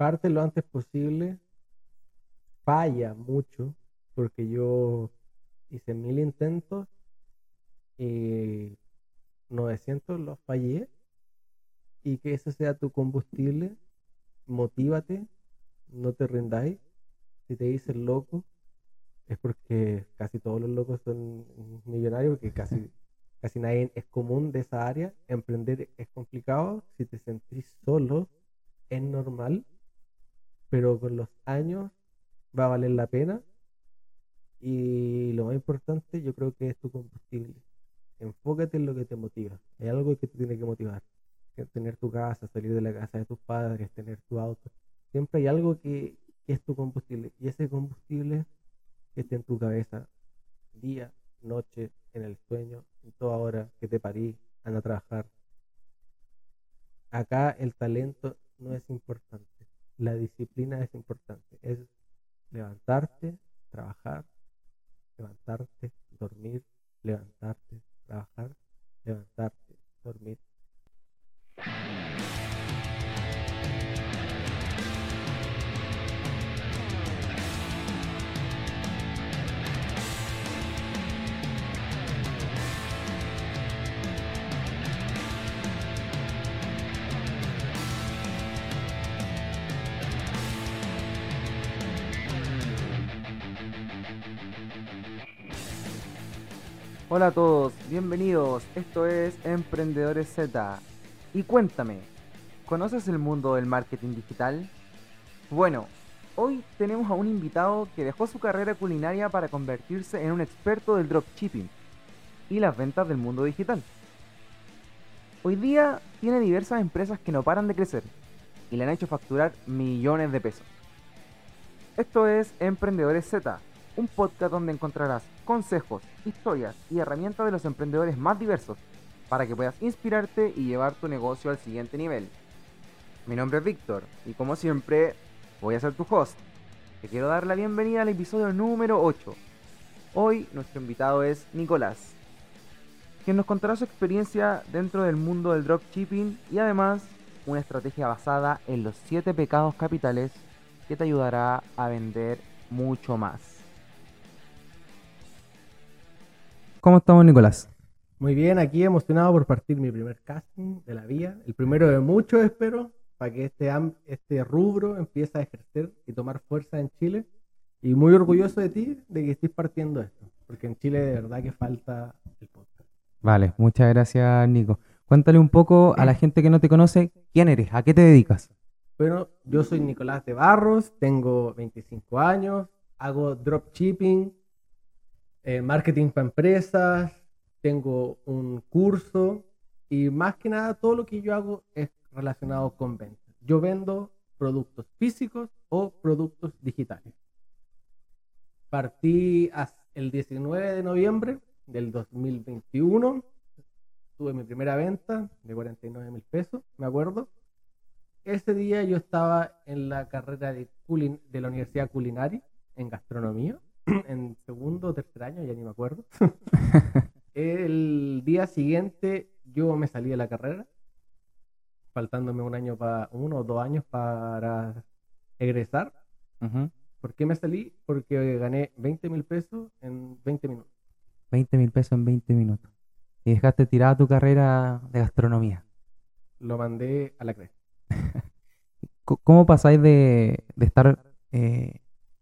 parte lo antes posible. Falla mucho, porque yo hice mil intentos y 900 los fallé. Y que ese sea tu combustible, motívate, no te rindáis. Si te dicen loco, es porque casi todos los locos son millonarios, porque casi, casi nadie es común de esa área. Emprender es complicado, si te sentís solo, es normal, pero con los años va a valer la pena. Y lo más importante, yo creo que es tu combustible. Enfócate en lo que te motiva. Hay algo que te tiene que motivar. Tener tu casa, salir de la casa de tus padres, tener tu auto. Siempre hay algo que, es tu combustible. Y ese combustible esté en tu cabeza día, noche, en el sueño, en toda hora que te parí, anda a trabajar. Acá el talento no es importante, la disciplina es importante, es levantarte, trabajar, levantarte, dormir, levantarte, trabajar, levantarte, dormir. Hola a todos, bienvenidos. Esto es Emprendedores Z. Y cuéntame, ¿conoces el mundo del marketing digital? Bueno, hoy tenemos a un invitado que dejó su carrera culinaria para convertirse en un experto del dropshipping y las ventas del mundo digital. Hoy día tiene diversas empresas que no paran de crecer y le han hecho facturar millones de pesos. Esto es Emprendedores Z, un podcast donde encontrarás consejos, historias y herramientas de los emprendedores más diversos para que puedas inspirarte y llevar tu negocio al siguiente nivel. Mi nombre es Víctor y como siempre voy a ser tu host. Te quiero dar la bienvenida al episodio número 8. Hoy nuestro invitado es Nicolás, quien nos contará su experiencia dentro del mundo del dropshipping y además una estrategia basada en los 7 pecados capitales que te ayudará a vender mucho más. ¿Cómo estamos, Nicolás? Muy bien, aquí emocionado por partir mi primer casting de la vía, el primero de muchos espero, para que este, este rubro empiece a ejercer y tomar fuerza en Chile. Y muy orgulloso de ti, de que estés partiendo esto, porque en Chile de verdad que falta el podcast. Vale, muchas gracias, Nico. Cuéntale un poco a la gente que no te conoce, ¿quién eres? ¿A qué te dedicas? Bueno, yo soy Nicolás de Barros, tengo 25 años, hago dropshipping, eh, marketing para empresas, tengo un curso y más que nada todo lo que yo hago es relacionado con ventas. Yo vendo productos físicos o productos digitales. Partí el 19 de noviembre del 2021. Tuve mi primera venta de 49 mil pesos, me acuerdo. Ese día yo estaba en la carrera de, de la Universidad Culinaria en gastronomía en segundo o tercer año, ya ni me acuerdo. el día siguiente yo me salí de la carrera, faltándome un año para, uno o dos años para egresar. ¿Por qué me salí? Porque gané 20 mil pesos en 20 minutos. 20 mil pesos en 20 minutos. Y dejaste tirada tu carrera de gastronomía. Lo mandé a la cresta. ¿Cómo pasáis de, de estar eh,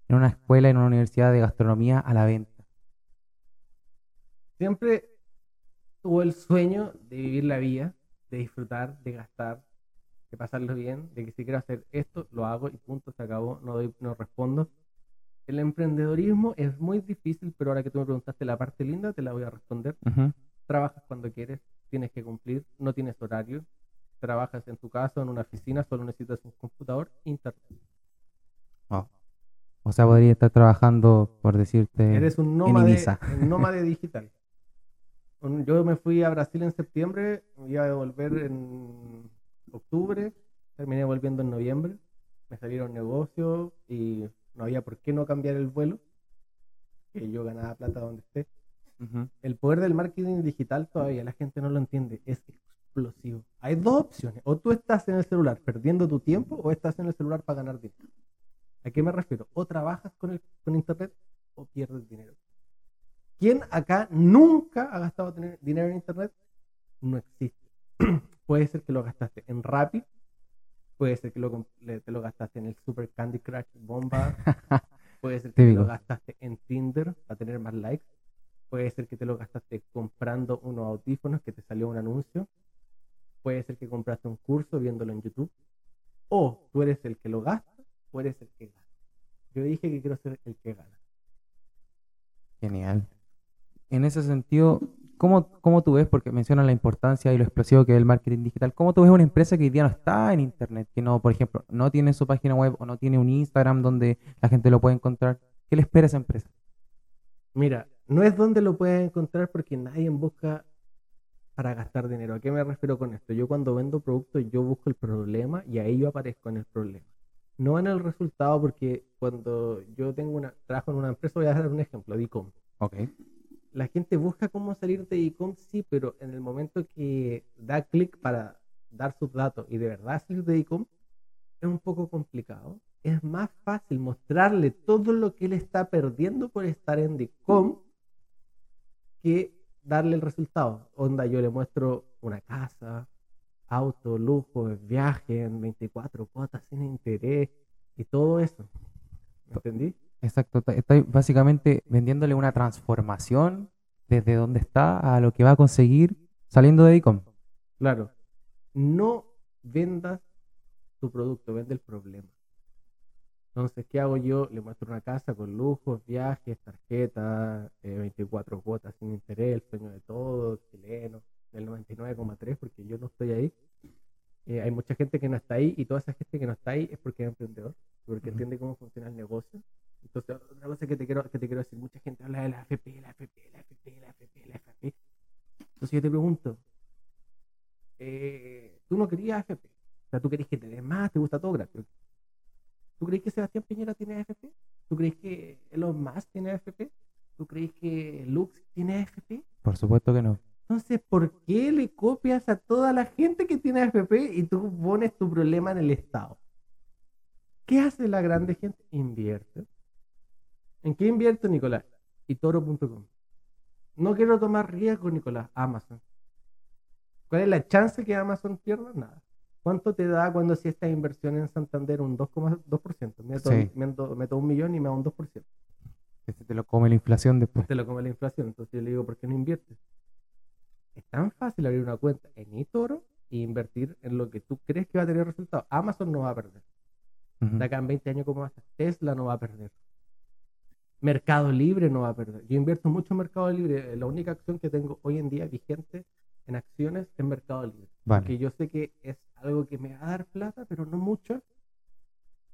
en una escuela, en una universidad de gastronomía a la venta? Siempre tuvo el sueño de vivir la vida, de disfrutar, de gastar, de pasarlo bien, de que si quiero hacer esto, lo hago y punto, se acabó, no, doy, no respondo. El emprendedorismo es muy difícil, pero ahora que tú me preguntaste la parte linda, te la voy a responder. Trabajas cuando quieres, tienes que cumplir, no tienes horario, trabajas en tu casa, en una oficina, solo necesitas un computador, internet. O sea, podría estar trabajando, por decirte, Eres un nómade, un nómade digital. Yo me fui a Brasil en septiembre, iba a volver en octubre, terminé volviendo en noviembre, me salieron negocios y no había por qué no cambiar el vuelo, que yo ganaba plata donde esté. El poder del marketing digital todavía la gente no lo entiende, es explosivo. Hay dos opciones. O tú estás en el celular perdiendo tu tiempo o estás en el celular para ganar dinero. ¿A qué me refiero? O trabajas con, el, con Internet o pierdes dinero. ¿Quién acá nunca ha gastado dinero en Internet? No existe. puede ser que lo gastaste en Rappi, puede ser que lo, te lo gastaste en el Super Candy Crush Bomba, puede ser que te lo gastaste en Tinder para tener más likes, puede ser que te lo gastaste comprando unos audífonos que te salió un anuncio, puede ser que compraste un curso viéndolo en YouTube, o tú eres el que lo gasta eres el que gana. Yo dije que quiero ser el que gana. Genial. En ese sentido, ¿cómo, ¿cómo, tú ves, porque mencionas la importancia y lo explosivo que es el marketing digital, cómo tú ves una empresa que hoy día no está en Internet, que no, por ejemplo, no tiene su página web o no tiene un Instagram donde la gente lo puede encontrar? ¿Qué le espera a esa empresa? Mira, no es donde lo puedes encontrar porque nadie busca para gastar dinero. ¿A qué me refiero con esto? Yo cuando vendo productos, yo busco el problema y ahí yo aparezco en el problema no en el resultado, porque cuando yo tengo una, trabajo en una empresa, voy a dar un ejemplo de e-com. Ok. La gente busca cómo salir de e-com, sí, pero en el momento que da clic para dar sus datos y de verdad salir de e-com, es un poco complicado. Es más fácil mostrarle todo lo que él está perdiendo por estar en e-com que darle el resultado. Onda, yo le muestro una casa, auto, lujo, viaje en 24 cuotas sin interés y todo eso. ¿Me entendí? Exacto, estoy básicamente vendiéndole una transformación desde donde está a lo que va a conseguir saliendo de Icom. Claro, no vendas tu producto, vende el problema. Entonces, ¿qué hago yo? Le muestro una casa con lujos, viajes, tarjetas, 24 eh, cuotas sin interés, el sueño de todos, chileno del 99,3 porque yo no estoy ahí. Eh, hay mucha gente que no está ahí y toda esa gente que no está ahí es porque es emprendedor, porque entiende cómo funciona el negocio. Entonces, otra cosa que te quiero, que te quiero decir, mucha gente habla de la AFP, la AFP, la AFP, la AFP, la AFP. Entonces yo te pregunto, eh, tú no querías AFP, o sea, tú querías que te des más, te gusta todo gratis. ¿Tú crees que Sebastián Piñera tiene AFP? ¿Tú crees que Elon Musk tiene AFP? ¿Tú crees que Lux tiene AFP? Por supuesto que no. Entonces, ¿por qué le copias a toda la gente que tiene AFP y tú pones tu problema en el Estado? ¿Qué hace la grande gente? Invierte. ¿En qué invierto, Nicolás? Y toro.com. No quiero tomar riesgo, Nicolás. Amazon. ¿Cuál es la chance que Amazon pierda? Nada. ¿Cuánto te da cuando si esta inversión en Santander un 2,2%? Meto, sí. meto, meto, un millón y me da un 2%. Este te lo come la inflación después. Te lo come la inflación. Entonces yo le digo, ¿por qué no inviertes? Es tan fácil abrir una cuenta en eToro e invertir en lo que tú crees que va a tener resultados. Amazon no va a perder. De acá en 20 años, como va a estar? Tesla no va a perder. Mercado Libre no va a perder. Yo invierto mucho en Mercado Libre. La única acción que tengo hoy en día vigente en acciones es Mercado Libre. Porque yo sé que es algo que me va a dar plata, pero no mucho.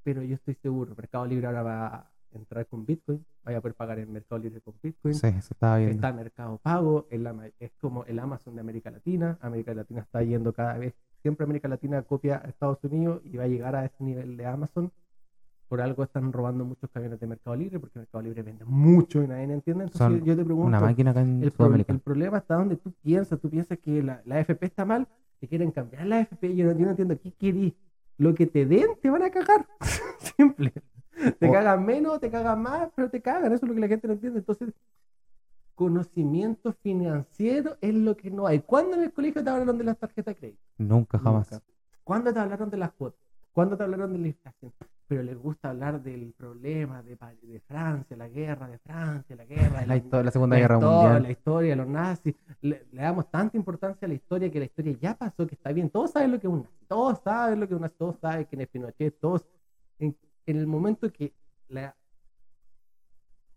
Pero yo estoy seguro. Mercado Libre ahora va entrar con Bitcoin, vaya a poder pagar en Mercado Libre con Bitcoin. Sí, eso estaba bien. Está Mercado Pago, es como el Amazon de América Latina. América Latina está yendo cada vez, siempre América Latina copia a Estados Unidos y va a llegar a ese nivel de Amazon. Por algo están robando muchos camiones de Mercado Libre, porque Mercado Libre vende mucho y nadie entiende. Entonces yo te pregunto, una máquina en el, el problema está donde tú piensas, tú piensas que la, la FP está mal, te quieren cambiar la FP, yo no, yo no entiendo, ¿qué querís? Lo que te den te van a cagar. Simple. Te cagan menos, te cagan más, pero te cagan. Eso es lo que la gente no entiende. Entonces, conocimiento financiero es lo que no hay. ¿Cuándo en el colegio te hablaron de las tarjetas de crédito? Nunca, jamás. ¿Cuándo te hablaron de las cuotas? ¿Cuándo te hablaron de la inflación? Pero les gusta hablar del problema de, de Francia, la guerra de Francia, la guerra de la, historia, la Segunda Guerra Mundial. La historia de los nazis. Le, damos tanta importancia a la historia que la historia ya pasó, que está bien. Todos saben lo que es un nazi. Todos saben lo que es un nazi. Todos saben quién es Pinochet. Todos en el momento que la,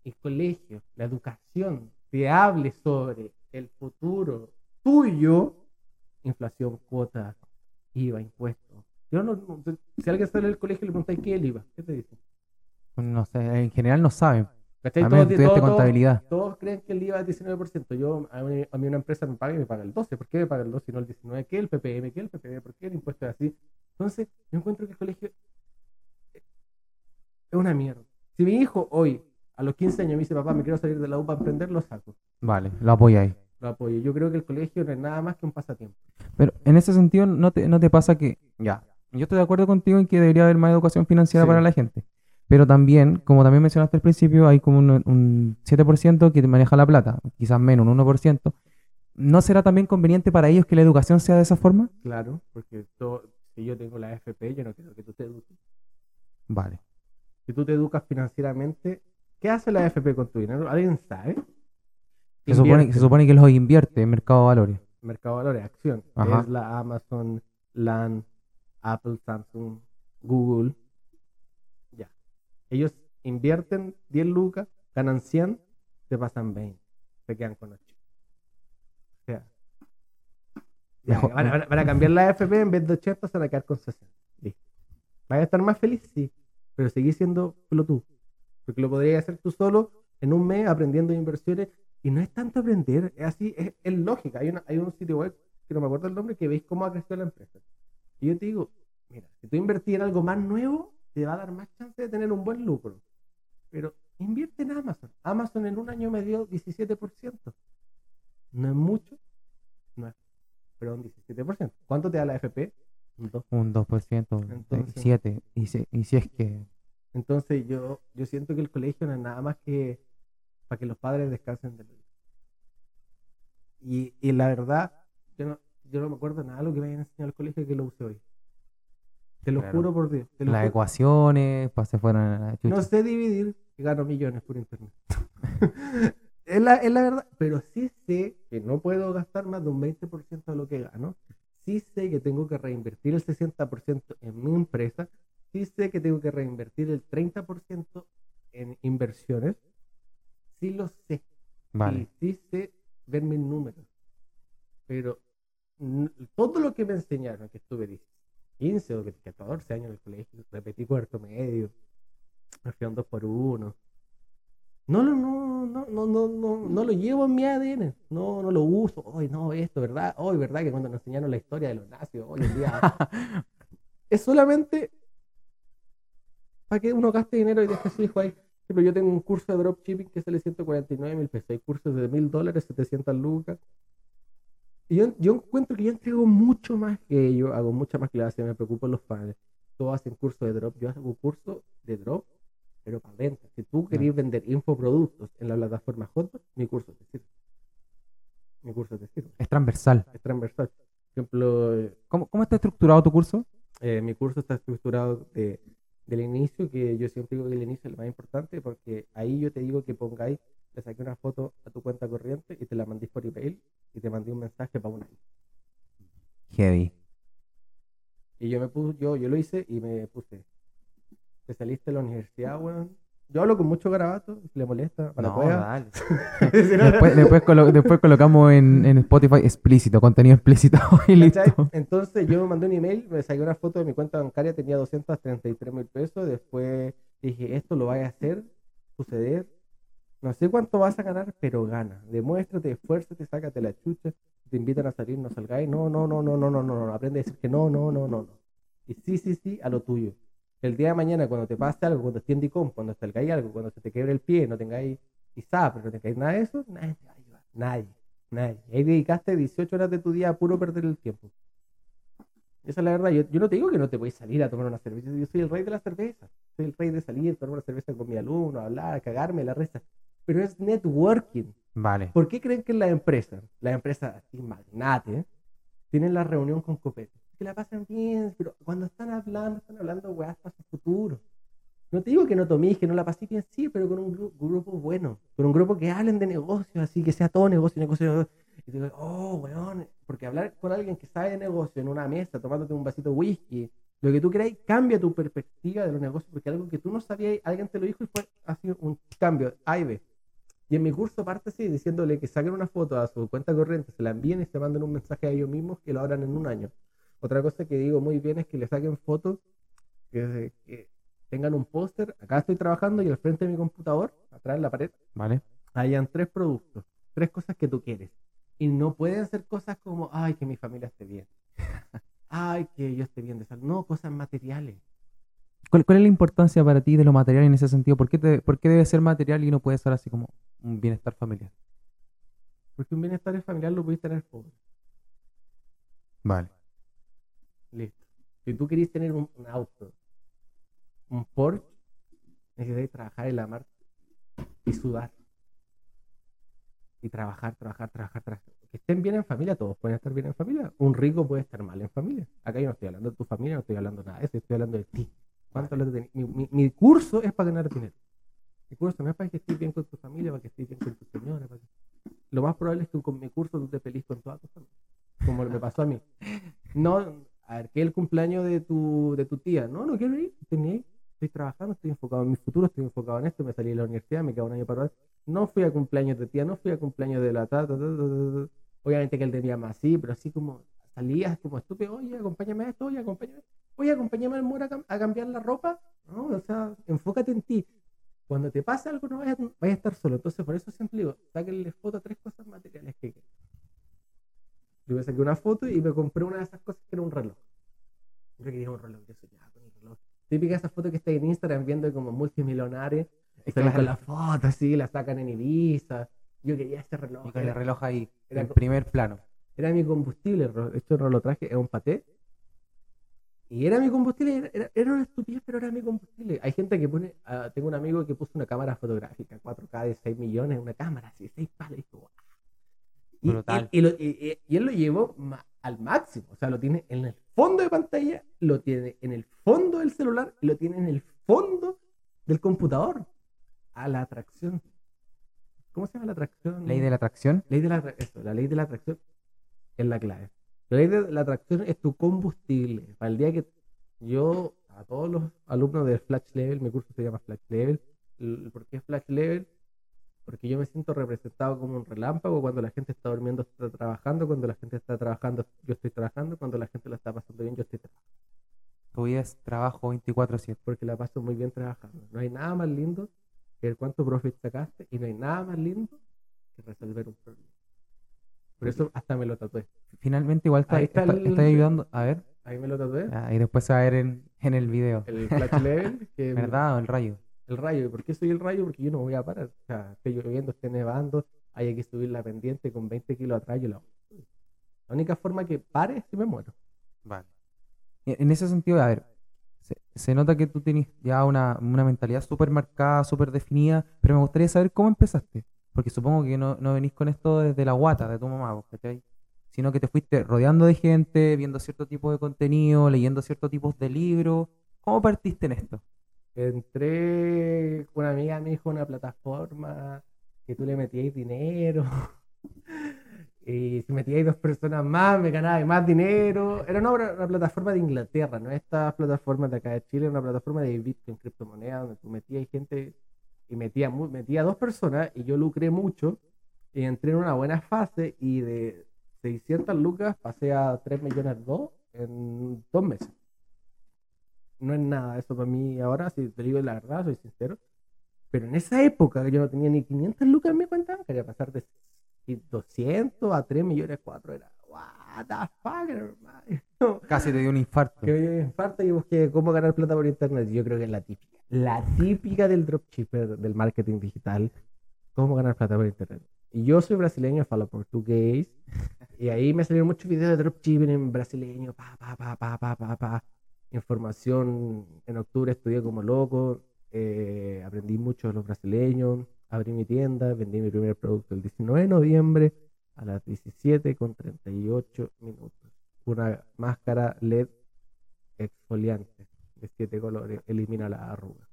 el colegio, la educación, te hable sobre el futuro tuyo, inflación, cuota, IVA, impuestos. Yo no, si alguien sale del colegio y le preguntáis qué es el IVA, ¿qué te dicen? No sé, en general no saben. Todos, contabilidad. Todos, creen que el IVA es 19%. Yo, a mí, una empresa me paga y me paga el 12%. ¿Por qué me paga el 12% y no el 19%? ¿Qué el PPM? ¿Qué el PPM? ¿Por qué el impuesto es así? Entonces, yo encuentro que el colegio es una mierda. Si mi hijo hoy, a los 15 años, me dice, papá, me quiero salir de la U para aprender, lo saco. Vale, lo apoyo ahí. lo apoyo. Yo creo que el colegio no es nada más que un pasatiempo. Pero en ese sentido, ¿no te, no te pasa que, ya, yo estoy de acuerdo contigo en que debería haber más educación financiera Sí. para la gente? Pero también, como también mencionaste al principio, hay como un, un 7% que maneja la plata, quizás menos, un 1%. ¿No será también conveniente para ellos que la educación sea de esa forma? Claro, porque todo- si yo tengo la AFP, yo no quiero que tú te eduques. Vale. Si tú te educas financieramente, ¿qué hace la AFP con tu dinero? ¿Alguien sabe? Se supone, se supone que los invierte en mercado de valores. Mercado de Valores, acción. Ajá. Tesla, Amazon, LAN, Apple, Samsung, Google. Ya. Ellos invierten 10 lucas, ganan 100, te pasan 20. Se quedan con 8. O sea. ya, van, a, van a- cambiar la AFP en vez de 80, se van a quedar con 60. Listo. ¿Vaya a estar más feliz? Sí. Pero seguís siendo tú. Porque lo podrías hacer tú solo en un mes aprendiendo inversiones. Y no es tanto aprender, es así, es, lógica. Hay, una, hay un sitio web, que no me acuerdo el nombre, que veis cómo ha crecido la empresa. Y yo te digo, mira, si tú invertís en algo más nuevo, te va a dar más chance de tener un buen lucro. Pero invierte en Amazon. Amazon en un año me dio 17%. No es mucho, no es, pero un 17%. ¿Cuánto te da la FP? Un 2. Un 2%, Entonces- 7%. Y si, y si es que... Entonces yo, yo siento que el colegio no es nada más que para que los padres descansen de lo y, y la verdad, yo no, yo no me acuerdo nada de lo que me hayan enseñado al colegio que lo use hoy. Te lo Claro. juro por Dios. Las juro. ecuaciones, pues se fueron a la chucha. No sé dividir y gano millones por internet. es, la, es la verdad. Pero sí sé que no puedo gastar más de un 20% de lo que gano. Sí sé que tengo que reinvertir el 60% en mi empresa. Sí sé que tengo que reinvertir el 30% en inversiones. Sí lo sé. Vale. Y sí sé ver mis números. Pero todo lo que me enseñaron, que estuve 10, 15 o que- 14 años en el colegio, repetí cuarto medio, me fui a un 2 por 1 No, no, no, no, no, no, no, no lo llevo en mi ADN, no, no lo uso, hoy no, esto, ¿verdad? Hoy, ¿verdad? Que cuando nos enseñaron la historia de los nazis, hoy en día es solamente para que uno gaste dinero y deje a su hijo ahí. Ejemplo, yo tengo un curso de dropshipping que sale 149 mil pesos. Hay cursos de mil dólares, 700 lucas. Y yo, yo encuentro que yo entrego mucho más que ellos, hago muchas más clases, me preocupo en los padres. Todos hacen curso de drop, yo hago curso de drop, pero para venta. Si tú querés vender infoproductos en la plataforma Hotmart, mi curso te sirve. Mi curso te sirve. Es transversal. Es transversal. Por ejemplo, eh, ¿Cómo, cómo está estructurado tu curso? eh, mi curso está estructurado de, del inicio, que yo siempre digo que el inicio es lo más importante, porque ahí yo te digo que pongáis, le saqué una foto a tu cuenta corriente y te la mandé por email y te mandé un mensaje para un año. Heavy. Y yo me puse, yo, yo lo hice y me puse, te saliste de la universidad, weón. Yo hablo con mucho garabato, si le molesta, para No, dale. Si no- Después, después, colo- después colocamos en, en Spotify explícito, contenido explícito y listo. Entonces yo me mandé un email, me saqué una foto de mi cuenta bancaria, tenía 233 mil pesos. Después dije, esto lo vas a hacer suceder. No sé cuánto vas a ganar, pero gana. Demuéstrate, esfuérzate, sácate la chucha. Te invitan a salir, no salgáis. No, no, no, no, no, no, no, no. Aprende a decir que no, no, no, no, no. Y sí, sí, sí, a lo tuyo. El día de mañana, cuando te pase algo, cuando estés en DICOM, cuando salgáis algo, cuando se te quiebre el pie, no tengáis ISAP, no tengáis nada de eso, nadie te va a ayudar. Nadie, nadie. Ahí dedicaste 18 horas de tu día a puro perder el tiempo. Esa es la verdad. Yo, yo no te digo que no te puedes salir a tomar una cerveza. Yo soy el rey de la cerveza. Soy el rey de salir, tomar una cerveza con mi alumno, hablar, cagarme la resta. Pero es networking. Vale. ¿Por qué creen que las empresas, las empresas magnates, tienen la reunión con Copete? Que la pasan bien, pero cuando están hablando, están hablando weas para su futuro. No te digo que no toméis, que no la paséis bien, sí, pero con un gru- grupo bueno, con un grupo que hablen de negocios, así que sea todo negocio, negocio. Y te digo, oh, weón, porque hablar con alguien que sabe de negocio en una mesa, tomándote un vasito de whisky, lo que tú queráis, cambia tu perspectiva de los negocios, porque algo que tú no sabías, alguien te lo dijo y fue así un cambio, A y B. Y en mi curso parte así, diciéndole que saquen una foto a su cuenta corriente, se la envíen y se manden un mensaje a ellos mismos que lo abran en un año. Otra cosa que digo muy bien es que le saquen fotos, que, que tengan un póster, acá estoy trabajando y al frente de mi computador, atrás en la pared, Vale. hayan tres productos, tres cosas que tú quieres. Y no pueden ser cosas como, ay, que mi familia esté bien. Ay, que yo esté bien de salud. No, cosas materiales. ¿Cuál, cuál es la importancia para ti de lo material en ese sentido? ¿Por qué, te- por qué debe ser material y no puede ser así como un bienestar familiar? Porque un bienestar familiar lo puedes tener pobre. Vale. Listo. Si tú querés tener un, un auto, un Porsche, necesitas trabajar en la marca y sudar. Y trabajar, trabajar, trabajar, trabajar. Que estén bien en familia, todos pueden estar bien en familia. Un rico puede estar mal en familia. Acá yo no estoy hablando de tu familia, no estoy hablando nada de eso, estoy hablando de ti. ¿Cuánto le tenés? mi, mi, mi curso es para ganar dinero. Mi curso no es para que estés bien con tu familia, para que estés bien con tu señora. para que- Lo más probable es que con mi curso tú te pelees con toda tu familia. Como me pasó a mí. No, ver, es el cumpleaños de tu, de tu tía. No, no quiero ir. estoy trabajando, estoy enfocado en mi futuro, estoy enfocado en esto. Me salí de la universidad, me queda un año para. No fui a cumpleaños de tía, no fui a cumpleaños de la ta, ta, ta, ta, ta, ta. Obviamente que él tenía más así, pero así como salías como estúpido. Oye, acompáñame a esto, oye, acompáñame. Oye, acompáñame al muro a, cam- a cambiar la ropa. No, o sea, enfócate en ti. Cuando te pase algo, no vayas a estar solo. Entonces, por eso siempre digo, sáquenle foto a tres cosas materiales que quieran. Yo me saqué una foto y me compré una de esas cosas que era un reloj. Yo quería un reloj, yo soñaba con el reloj. Típica esa foto que está en Instagram viendo como multimillonarios. Salen con la foto así, la sacan en Ibiza. Yo quería ese reloj. Y con el reloj ahí, era en primer plano. era mi combustible. el reloj. Traje, es un paté. Y era mi combustible, era, era- una estupidez, pero era mi combustible. Hay gente que pone, ah, tengo un amigo que puso una cámara fotográfica, 4K de 6 millones, una cámara así, 6 palos. Y, dijo. Y- Brutal. y- y lo- y- él lo llevó al máximo, o sea, lo tiene en el fondo de pantalla, lo tiene en el fondo del celular, y lo tiene en el fondo del computador. A la atracción. ¿Cómo se llama la atracción? Ley de la atracción. Ley de la, eso, la ley de la atracción es la clave. La ley de la atracción es tu combustible. Para el día que yo, a todos los alumnos de Flash Level, mi curso se llama Flash Level. ¿Por qué Flash Level? Porque yo me siento representado como un relámpago cuando la gente está durmiendo, está trabajando, cuando la gente está trabajando, yo estoy trabajando, cuando la gente lo está pasando bien, yo estoy trabajando. Tu vida es trabajo 24/7. Porque la paso muy bien trabajando. No hay nada más lindo que el cuánto profit sacaste y no hay nada más lindo que resolver un problema. Por eso hasta me lo tatué. Finalmente igual está, está está- el- está ayudando. A ver. Ahí me lo tatué. Ah, y después se va a ver en, en el video. El flash level, que ¿Verdad? O el rayo. El rayo. ¿Y por qué soy el rayo? Porque yo no voy a parar. O sea, esté lloviendo, esté nevando, hay que subir la pendiente con 20 kilos atrás. Yo la... la única forma que pare es si me muero. Vale. En en ese sentido, a ver, se, se nota que tú tienes ya una, una mentalidad súper marcada, súper definida, pero me gustaría saber cómo empezaste. Porque supongo que no, no venís con esto desde la guata de tu mamá, pues, ¿cachai? Sino que te fuiste rodeando de gente, viendo cierto tipo de contenido, leyendo ciertos tipos de libros. ¿Cómo partiste en esto? Entré, una amiga me dijo una plataforma que tú le metías dinero. Y si metíais dos personas más, me ganabas más dinero. Era una, plataforma de Inglaterra, no estas plataformas de acá de Chile, una plataforma de Bitcoin, criptomonedas, donde tú metías gente y metía, metía dos personas y yo lucré mucho. Y entré en una buena fase y de 600 lucas pasé a 3 millones 2 en dos meses. No es nada eso para mí ahora, si te digo la verdad, soy sincero. Pero en esa época yo no tenía ni 500 lucas en mi cuenta, quería pasar de 200 a 3 millones 4 era, what the fuck, hermano. Casi te dio un infarto. Que me dio un infarto y busqué cómo ganar plata por internet. Yo creo que es la típica. La típica del dropshipper, del marketing digital. Cómo ganar plata por internet. Y yo soy brasileño, falo portugués. Y ahí me salieron muchos videos de dropshipping en brasileño. Pa, pa, pa, pa, pa, pa, pa. Información. En octubre estudié como loco. eh, aprendí mucho de los brasileños. Abrí mi tienda. Vendí mi primer producto el 19 de noviembre a las 17 con 38 minutos. Una máscara LED exfoliante de 7 colores. Elimina la arruga.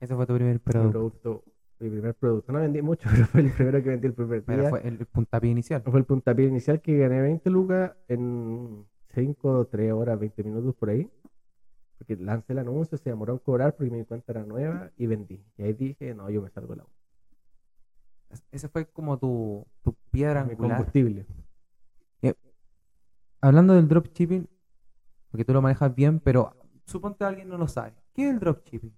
Ese fue tu primer Mi producto. mi primer producto. No vendí mucho, pero fue el primero que vendí el primer Pero día. fue el, el puntapié inicial. Fue el puntapié inicial que gané 20 lucas en 5, 3 horas, 20 minutos por ahí. Porque lancé el anuncio, se demoraron en cobrar porque mi cuenta era nueva y vendí. Y ahí dije, no, yo me salgo de la Es- Ese fue como tu, tu piedra Mi angular. combustible. Hablando del dropshipping, porque tú lo manejas bien, pero suponte alguien no lo sabe. ¿Qué es el dropshipping?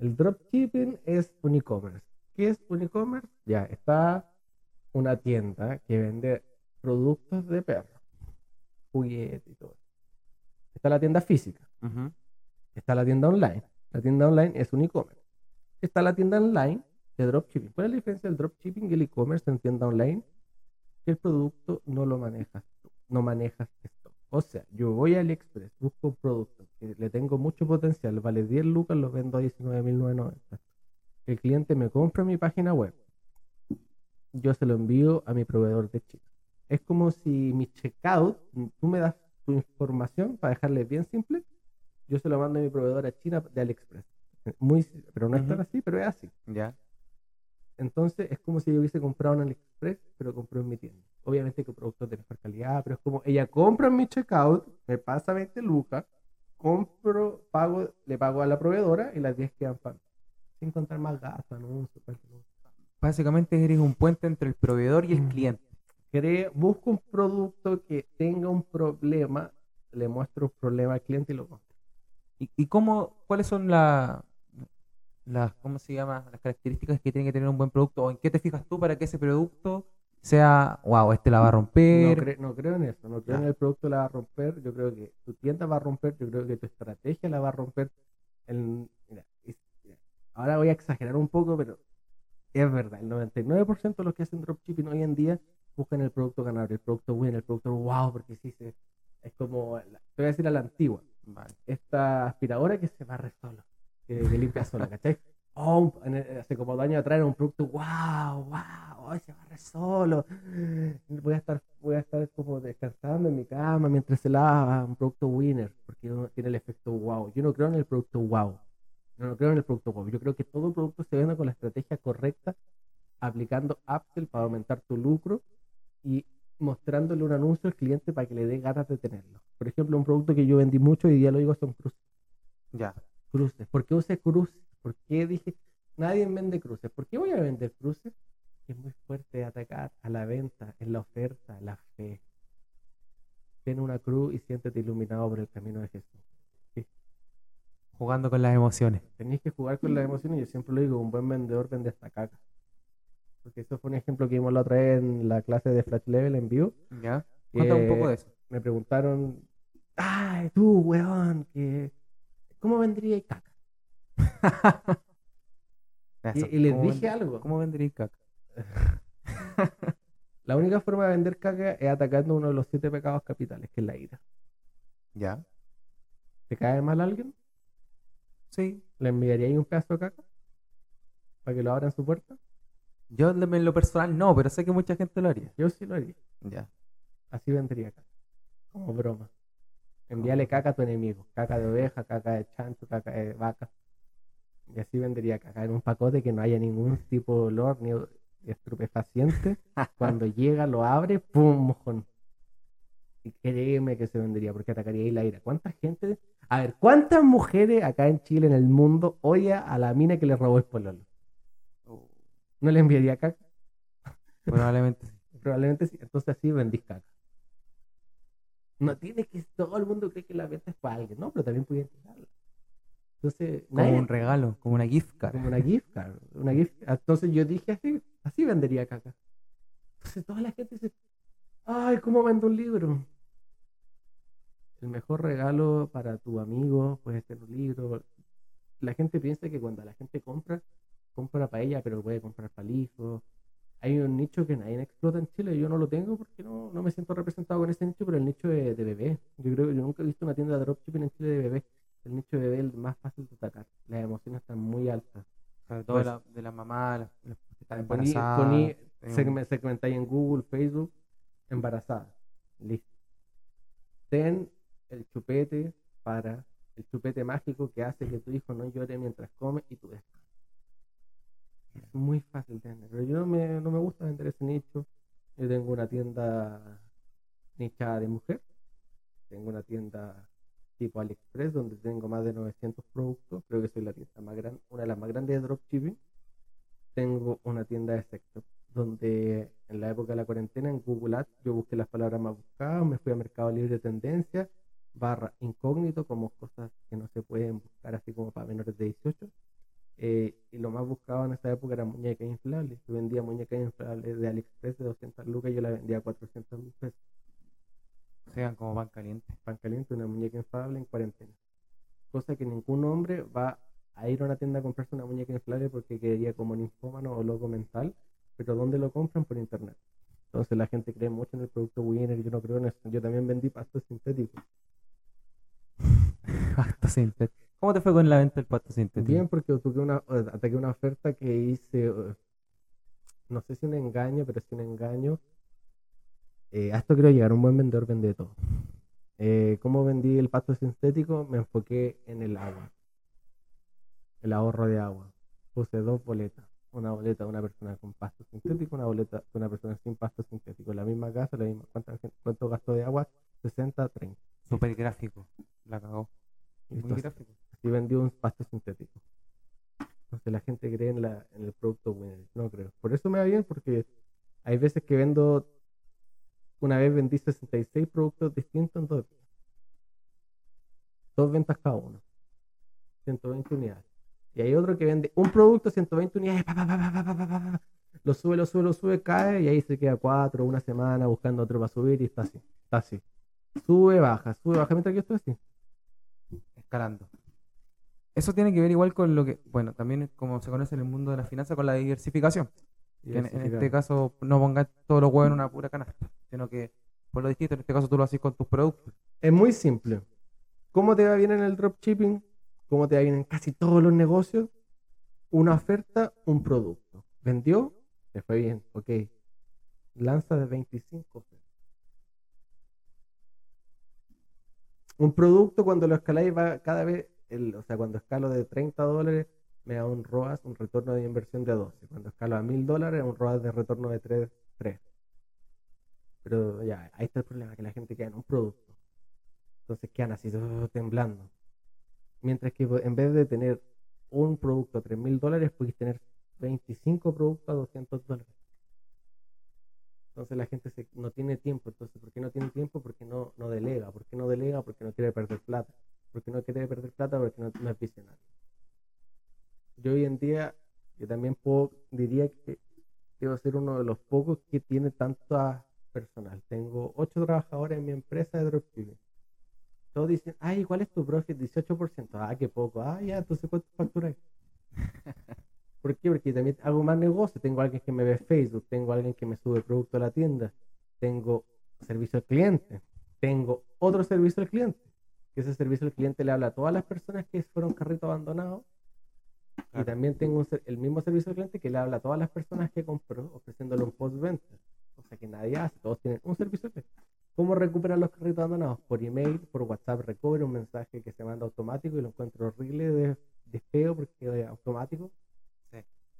El dropshipping es un e-commerce. ¿Qué es un e-commerce? Ya, está una tienda que vende productos de perro, juguetes y todo. Está la tienda física. Está la tienda online. La tienda online es un e-commerce. Está la tienda online de dropshipping. ¿Cuál es la diferencia del dropshipping y el e-commerce en tienda online? que el producto no lo manejas tú, no manejas esto. O sea, yo voy a AliExpress, busco un producto que le tengo mucho potencial, vale 10 lucas, lo vendo a 19.990. El cliente me compra en mi página web. Yo se lo envío a mi proveedor de China. Es como si mi checkout, tú me das tu información para dejarle bien simple, yo se lo mando a mi proveedor a China de AliExpress. Muy, pero no es tan así, pero es así. Ya. Entonces es como si yo hubiese comprado en AliExpress, pero compró en mi tienda. Obviamente que productos de mejor calidad, pero es como ella compra en mi checkout, me pasa 20 lucas, compro, pago, le pago a la proveedora y las 10 quedan para mí. Sin contar más gastos, anuncios, cualquier cosa. Básicamente eres un puente entre el proveedor y el Mm. cliente. Cree- busco un producto que tenga un problema, le muestro un problema al cliente y lo compro. ¿Y, y cómo, cuáles son la- las, ¿cómo se llama? Las características que tiene que tener un buen producto? ¿O en qué te fijas tú para que ese producto sea, wow, este la va a No, romper? cre- no creo en eso, no creo Ya. en el producto la va a romper, yo creo que tu tienda va a romper, yo creo que tu estrategia la va a romper. El- mira, es- mira, ahora voy a exagerar un poco, pero es verdad, el 99% de los que hacen dropshipping hoy en día buscan el producto ganador, el producto win, el producto wow, porque se, es como, te voy a decir a la antigua, Vale. esta aspiradora que se barre solo, que, que limpia sola, ¿cachai? Oh, hace como dos años atrás era un producto, wow, wow, hoy se barre solo. Voy a estar, voy a estar como descansando en mi cama mientras se lava, un producto winner, porque tiene el efecto wow. Yo no creo en el producto wow. Yo no creo en el producto wow. Yo creo que todo producto se vende con la estrategia correcta, aplicando upsell para aumentar tu lucro y mostrándole un anuncio al cliente para que le dé ganas de tenerlo. Por ejemplo, un producto que yo vendí mucho y día lo digo son cruces. Ya. Cruces. ¿Por qué usé cruces? ¿Por qué dije, nadie vende cruces? ¿Por qué voy a vender cruces? Es muy fuerte atacar a la venta, en la oferta, la fe. Ten una cruz y siéntete iluminado por el camino de Jesús. Jugando con las emociones. Tenéis que jugar con las emociones. Yo siempre lo digo, un buen vendedor vende esta caca. Porque eso fue un ejemplo que vimos la otra vez en la clase de Flash Level en vivo. Ya. Cuéntame un poco de eso. Me preguntaron, ay, tú, weón, que, ¿cómo vendría caca? Eso, Y, y les ¿cómo dije algo. ¿Cómo vendría caca? La única forma de vender caca es atacando uno de los siete pecados capitales, que es la ira. Ya. ¿Te cae mal alguien? Sí. ¿Le enviaría un pedazo de caca? ¿Para que lo abran su puerta? Yo en lo personal no, pero sé que mucha gente lo haría. Yo sí lo haría. Ya. Así vendría caca. Como broma. Envíale caca a tu enemigo. Caca de oveja, caca de chancho, caca de vaca. Y así vendría caca en un pacote que no haya ningún tipo de olor ni estupefaciente. Cuando llega, lo abre, ¡pum! mojón. Y créeme que se vendería porque atacaría ahí la ira. ¿Cuánta gente? A ver, ¿cuántas mujeres acá en Chile, en el mundo, odia a la mina que le robó el pololo? ¿No le enviaría caca? Probablemente sí. Probablemente sí. Entonces así vendís caca. No tiene que todo el mundo cree que la venta es para alguien, no, pero también puede entregarla. Entonces, Como nadie- un regalo, como una gift card. como una gift card, una gift Entonces yo dije así, así vendería caca. Entonces toda la gente dice, ay, ¿cómo vendo un libro? El mejor regalo para tu amigo puede ser un libro. La gente piensa que cuando la gente compra, compra para ella, pero puede comprar para el hijo. Hay un nicho que nadie explota en Chile, yo no lo tengo porque no, no me siento representado con ese nicho, pero el nicho de, de bebé. Yo creo que yo nunca he visto una tienda de dropshipping en Chile de bebé. El nicho de bebé es el más fácil de atacar. Las emociones están muy altas. Sobre todo Pues- de la, de la mamá, las, que están embarazadas. poní, Tengo- segme- segmentáis en Google, Facebook, embarazada. Listo. Ten el chupete para el chupete mágico que hace que tu hijo no llore mientras come y tú descansas. Es muy fácil de. Pero yo no me, no me gusta vender ese nicho. Yo tengo una tienda nichada de mujer. Tengo una tienda tipo AliExpress donde tengo más de 900 productos. Creo que soy la tienda más grande, una de las más grandes de dropshipping tengo una tienda de sexo donde en la época de la cuarentena en Google Ads yo busqué las palabras más buscadas, me fui a Mercado Libre de Tendencia, barra incógnito, como cosas que no se pueden buscar así como para menores de 18. Eh, y lo más buscado en esa época era muñecas inflables. Yo vendía muñecas inflables de AliExpress de 200 lucas y yo la vendía a 400 mil pesos. Sean como pan caliente. Pan caliente, una muñeca inflable en cuarentena. Cosa que ningún hombre va a ir a una tienda a comprarse una muñeca inflable porque quedaría como ninfómano o loco mental. Pero ¿dónde lo compran? Por internet. Entonces la gente cree mucho en el producto Winner, yo no creo en eso. Yo también vendí pasto sintético. pasto sintético. ¿Cómo te fue con la venta del pasto sintético? Bien, porque tuve una, ataqué una oferta que hice, no sé si un engaño, pero sí un engaño. Eh, a esto quiero llegar, un buen vendedor vende todo. Eh, ¿Cómo vendí el pasto sintético? Me enfoqué en el agua, el ahorro de agua. Puse dos boletas, una boleta de una persona con pasto sintético, una boleta de una persona sin pasto sintético. La misma casa, la misma, ¿cuánto, cuánto gasto de agua? 60, 30. Súper gráfico, la cagó. Muy gráfico. Así vendió un pasto sintético. Entonces la gente cree en, la, en el producto Winner. No creo. Por eso me va bien, porque hay veces que vendo una vez vendí 66 productos distintos en dos Dos ventas cada uno. 120 unidades. Y hay otro que vende un producto, 120 unidades, lo sube, lo sube, lo sube, cae y ahí se queda cuatro, una semana buscando otro para subir y está así, está así. Sube, baja, sube, baja, mientras que estoy así. Escalando. Eso tiene que ver igual con lo que, bueno, también como se conoce en el mundo de la finanza, con la diversificación en, este caso no pongas todos los huevos en una pura canasta, sino que por lo distinto, en este caso tú lo haces con tus productos. Es muy simple. ¿Cómo te va bien en el dropshipping? ¿Cómo te va bien en casi todos los negocios? Una oferta, un producto. ¿Vendió? Te fue bien, ok. Lanza de 25 Un producto cuando lo escaláis va cada vez, el, o sea, cuando escalo de 30 dólares me da un ROAS, un retorno de inversión de 12. Cuando escalo a 1000 dólares, un ROAS de retorno de 3, 3. Pero ya, ahí está el problema, que la gente queda en un producto. Entonces quedan así, temblando. Mientras que en vez de tener un producto a 3000 dólares, puedes tener 25 productos a 200 dólares. Entonces la gente no tiene tiempo. Entonces, ¿por qué no tiene tiempo? Porque no, no delega. ¿Por qué no delega? Porque no quiere perder plata. Porque no quiere perder plata porque no, no es visionario yo hoy en día, yo también puedo, diría que debo ser uno de los pocos que tiene tanta personal. Tengo ocho trabajadores en mi empresa de dropshipping. Todos dicen, ay, ¿cuál es tu profit? 18%. Ah, qué poco. Ah, ya, entonces ¿cuánto facturas? ¿Por qué? Porque también hago más negocio. Tengo alguien que me ve Facebook, tengo alguien que me sube producto a la tienda, tengo servicio al cliente, tengo otro servicio al cliente. Que ese servicio al cliente le habla a todas las personas que fueron carrito abandonado y también tengo el mismo servicio al cliente que le habla a todas las personas que compró ofreciéndole un post-venta. O sea que nadie hace, todos tienen un servicio al cliente. ¿Cómo recuperan los carritos abandonados? Por email, por WhatsApp recobre un mensaje que se manda automático y lo encuentro horrible de, de feo porque es automático.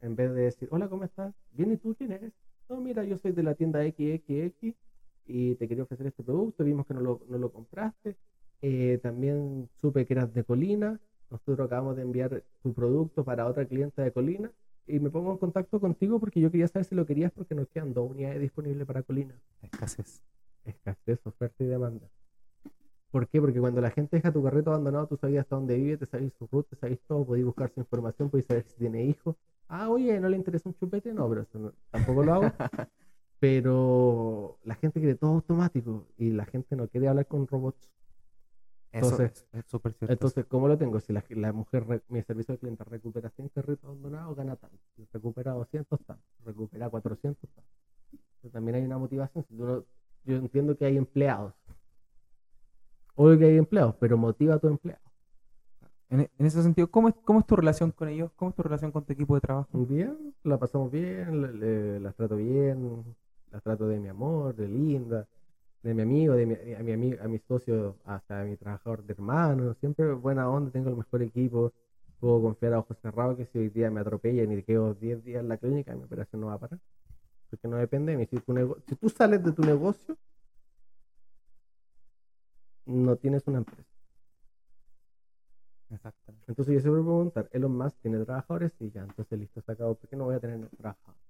En vez de decir, hola, ¿cómo estás? Bien, ¿y tú quién eres? No, mira, yo soy de la tienda XXX y te quería ofrecer este producto, vimos que no lo, no lo compraste. Eh, también supe que eras de Colina, nosotros acabamos de enviar tu producto para otra clienta de Colina y me pongo en contacto contigo porque yo quería saber si lo querías porque nos quedan dos unidades disponibles para Colina. Escasez. Escasez, oferta y demanda. ¿Por qué? Porque cuando la gente deja tu carrito abandonado, tú sabías hasta dónde vive, te sabías su ruta, te sabías todo, podías buscar su información, podías saber si tiene hijos. Ah, oye, ¿no le interesa un chupete? No, pero eso tampoco lo hago. pero la gente quiere todo automático y la gente no quiere hablar con robots. Entonces, es súper cierto. Entonces, ¿cómo lo tengo? Si la, la mujer, mi servicio de cliente recupera 100 carritos abandonados, gana tanto. Si recupera 200, tanto. Recupera 400, tanto. también hay una motivación. yo entiendo que hay empleados. Obvio que hay empleados, pero motiva a tu empleado. En, en, ese sentido, ¿cómo es, ¿cómo es tu relación con ellos? ¿Cómo es tu relación con tu equipo de trabajo? Bien, la pasamos bien, las trato bien, las trato de mi amor, de linda de mi amigo, de mi, a, mi amigo, a mi socio, hasta a mi trabajador de hermano. Siempre buena onda, tengo el mejor equipo. Puedo confiar a ojos cerrados que si hoy día me atropellan y quedo 10 días en la clínica, mi operación no va a parar. Porque no depende de mí. Si, tu si tú sales de tu negocio, no tienes una empresa. Exactamente. Entonces yo siempre puedo preguntar, Elon Musk tiene trabajadores y ya, entonces listo, se acabó, porque no voy a tener trabajadores.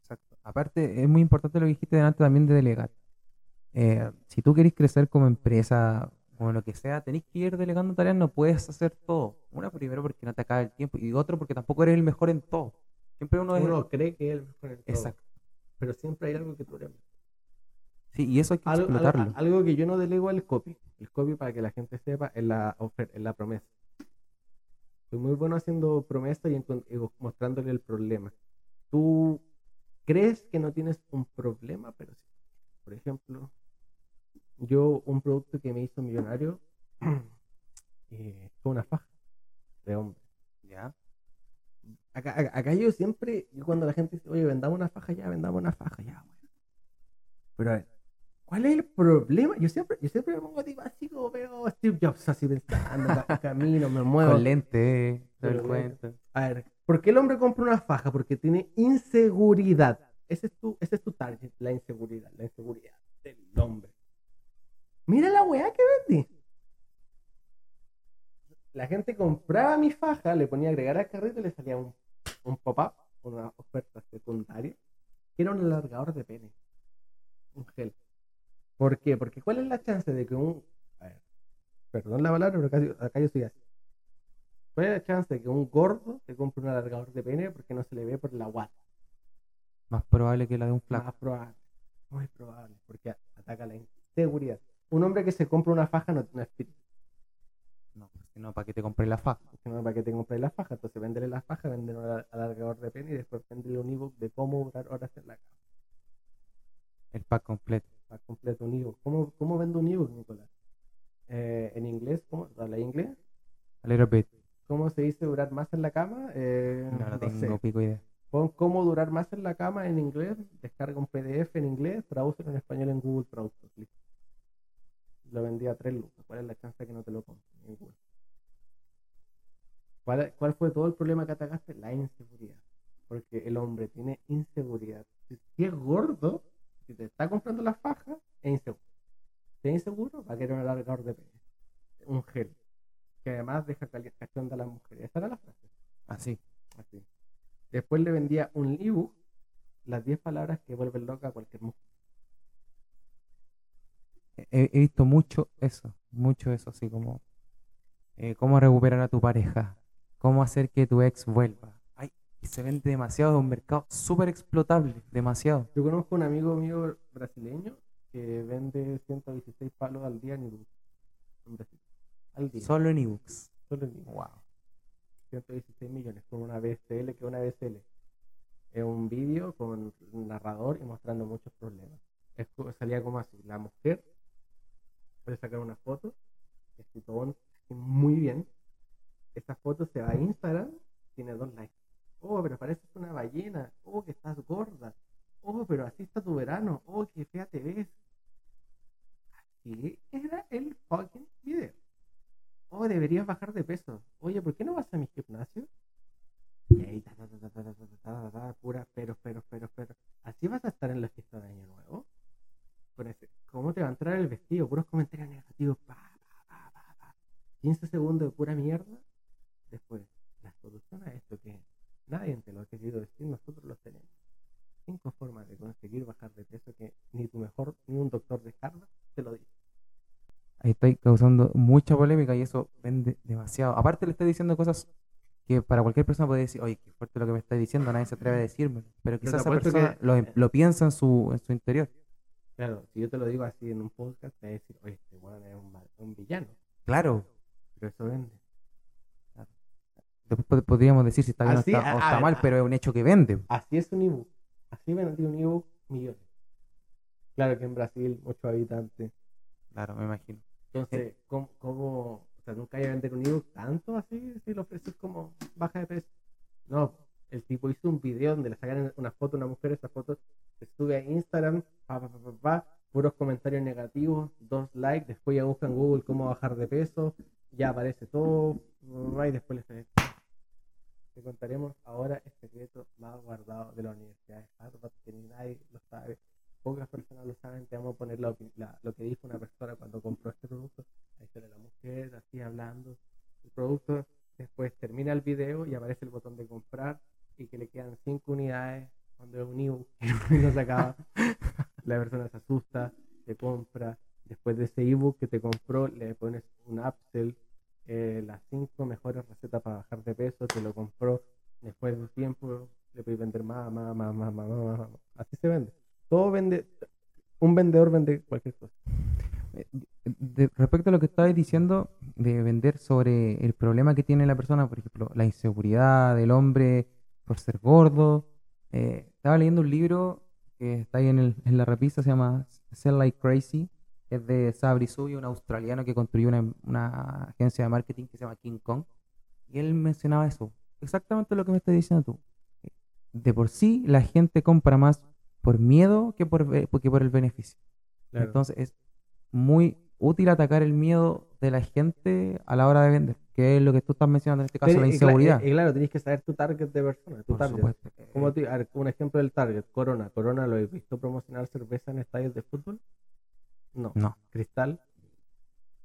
Exacto. Aparte, es muy importante lo que dijiste delante también de delegar. Eh, si tú querés crecer como empresa o lo que sea, tenés que ir delegando tareas, no puedes hacer todo. Una, primero porque no te acaba el tiempo y otro porque tampoco eres el mejor en todo. Siempre uno, uno cree que es el mejor en todo. Exacto. Pero siempre hay algo que tú eres Sí, y eso hay que algo, explotarlo. Algo, que yo no delego el copy. El copy, para que la gente sepa, es la, es la promesa. Soy muy bueno haciendo promesas y, y mostrándole el problema. Tú crees que no tienes un problema, pero sí. Por ejemplo, yo un producto que me hizo millonario eh, fue una faja de hombre. ¿Ya? Acá, acá- acá yo siempre, cuando la gente dice, oye, vendamos una faja ya, vendamos una faja ya, bueno. Pero a ver, ¿cuál es el problema? Yo siempre, yo siempre me pongo tipo así como veo Steve Jobs así pensando, ca- camino, me muevo. Con lente, eh, todo el cuento. A ver, ¿por qué el hombre compra una faja? Porque tiene inseguridad. Ese es tu, ese es tu target, la inseguridad, la inseguridad del hombre. Mira la weá que vendí. La gente compraba mi faja, le ponía a agregar al carrito y le salía un, un pop-up, una oferta secundaria, que era un alargador de pene. Un gel. ¿Por qué? Porque ¿cuál es la chance de que un... A ver, perdón la palabra, pero acá, yo- acá yo soy así. ¿Cuál es la chance de que un gordo te compre un alargador de pene porque no se le ve por la guata? Más probable que la de un flaco. Más probable. Muy probable, porque ataca la inseguridad. Un hombre que se compra una faja no tiene espíritu. No, no, ¿para qué te compré la faja? Que no para que te compres la faja. Entonces véndele la faja, véndele un al- alargador de pene y después véndele un ebook de cómo durar horas en la cama. El pack completo. Más completo un ebook. ¿Cómo, cómo vendo un ebook, Nicolás? Eh, en inglés, ¿cómo? ¿Habla inglés? A little bit. ¿Cómo se dice durar más en la cama? Eh, No, no no tengo sé. pico idea. Pon cómo durar más en la cama en inglés, descarga un PDF en inglés, tradúcelo en español en Google Traductor. Lo vendí a 3 lucas. ¿Cuál es la chance que no te lo compre? Ninguna. ¿Cuál, ¿Cuál fue todo el problema que atacaste? La inseguridad. Porque el hombre tiene inseguridad. Si es gordo, si te está comprando la faja, es inseguro. Si es inseguro, va a querer un alargador de pene. Un gel. Que además deja cali- cachonda a las mujeres. Esa era la frase. Así. Así. Después le vendía un ebook, las 10 palabras que vuelven loca a cualquier mujer. He, he visto mucho eso. Mucho eso, así como. eh, cómo recuperar a tu pareja. Cómo hacer que tu ex vuelva. Y se vende demasiado. Es un mercado súper explotable. Demasiado. Yo conozco un amigo mío brasileño que vende 116 palos al día en ebook. En Brasil. Al día. Solo en ebooks. Solo en ebook. Wow. 116 millones con una BSL que una BSL. Es un vídeo con un narrador y mostrando muchos problemas. Es salía como así, la mujer puede sacar una foto, todo muy bien. Esa foto se va a Instagram, tiene dos likes oh, pero pareces una ballena, oh, que estás gorda, oh, pero así está tu verano, oh, que fea te ves. Así era el fucking video. Oh, deberías bajar de peso. Oye, ¿por qué no vas a mi gimnasio? Y ahí, ta, ta, ta, ta, ta, ta, pura, pero, pero, pero, pero. Así vas a estar en la fiesta de Año Nuevo. Con ese, ¿cómo te va a entrar el vestido? Puros comentarios negativos, pa, 15 segundos de pura mierda. Después, la solución a esto que es nadie te lo ha querido decir, nosotros lo tenemos. Cinco formas de conseguir bajar de peso que ni tu mejor, ni un doctor de Harvard te lo dice. Ahí estoy causando mucha polémica y eso vende demasiado. Aparte le estoy diciendo cosas que para cualquier persona puede decir, oye, qué fuerte lo que me está diciendo, nadie se atreve a decírmelo. Pero quizás esa persona que- lo, lo piensa en su, en su interior. Claro, si yo te lo digo así en un podcast, te voy a decir, oye, este weón es un, un villano. Claro. Pero eso vende. Después pod- podríamos decir si está bien Así, o está, o está a- mal, a- pero es un hecho que vende. Así es un ebook. Así vendí un ebook millones. Claro que en Brasil, muchos habitantes. Claro, me imagino. Entonces, ¿cómo, cómo- o sea, nunca hay a vender un ebook tanto así si lo ofreces como baja de peso? No, el tipo hizo un video donde le sacan una foto a una mujer, esa foto se sube a Instagram, pa, pa, pa, pa, pa, puros comentarios negativos, dos likes, después ya buscan Google cómo bajar de peso, ya aparece todo, y después les. Te contaremos ahora el secreto más guardado de la Universidad de Harvard, que nadie lo sabe. Pocas personas lo saben, te vamos a poner la la- lo que dijo una persona cuando compró este producto. Ahí sale la mujer así hablando el producto. Después termina el video y aparece el botón de comprar y que le quedan 5 unidades cuando es un ebook y no se acaba. La persona se asusta, te compra. Después de ese ebook que te compró, le pones un upsell, eh, las 5 mejores recetas para bajar de peso, te lo compró. Después de tiempo, le puedes vender más, más, más, más, más, más, más. Así se vende. Todo vende. Un vendedor vende cualquier cosa. Eh, de- respecto a lo que estabas diciendo de vender sobre el problema que tiene la persona, por ejemplo, la inseguridad del hombre por ser gordo, eh, estaba leyendo un libro que está ahí en, el- en la repisa, se llama Sell Like Crazy, es de Sabri Subi, un australiano que construyó una, una agencia de marketing que se llama King Kong, y él mencionaba eso, exactamente lo que me estás diciendo tú. De por sí, la gente compra más por miedo que por, que por el beneficio. Claro. Entonces es muy útil atacar el miedo de la gente a la hora de vender, que es lo que tú estás mencionando en este caso, Pero, la inseguridad. Y, claro, tenés que saber tu target de persona, tu Por target. supuesto. Como te- un ejemplo del target, Corona. Corona, ¿lo he visto promocionar cerveza en estadios de fútbol? No. No, ¿Cristal?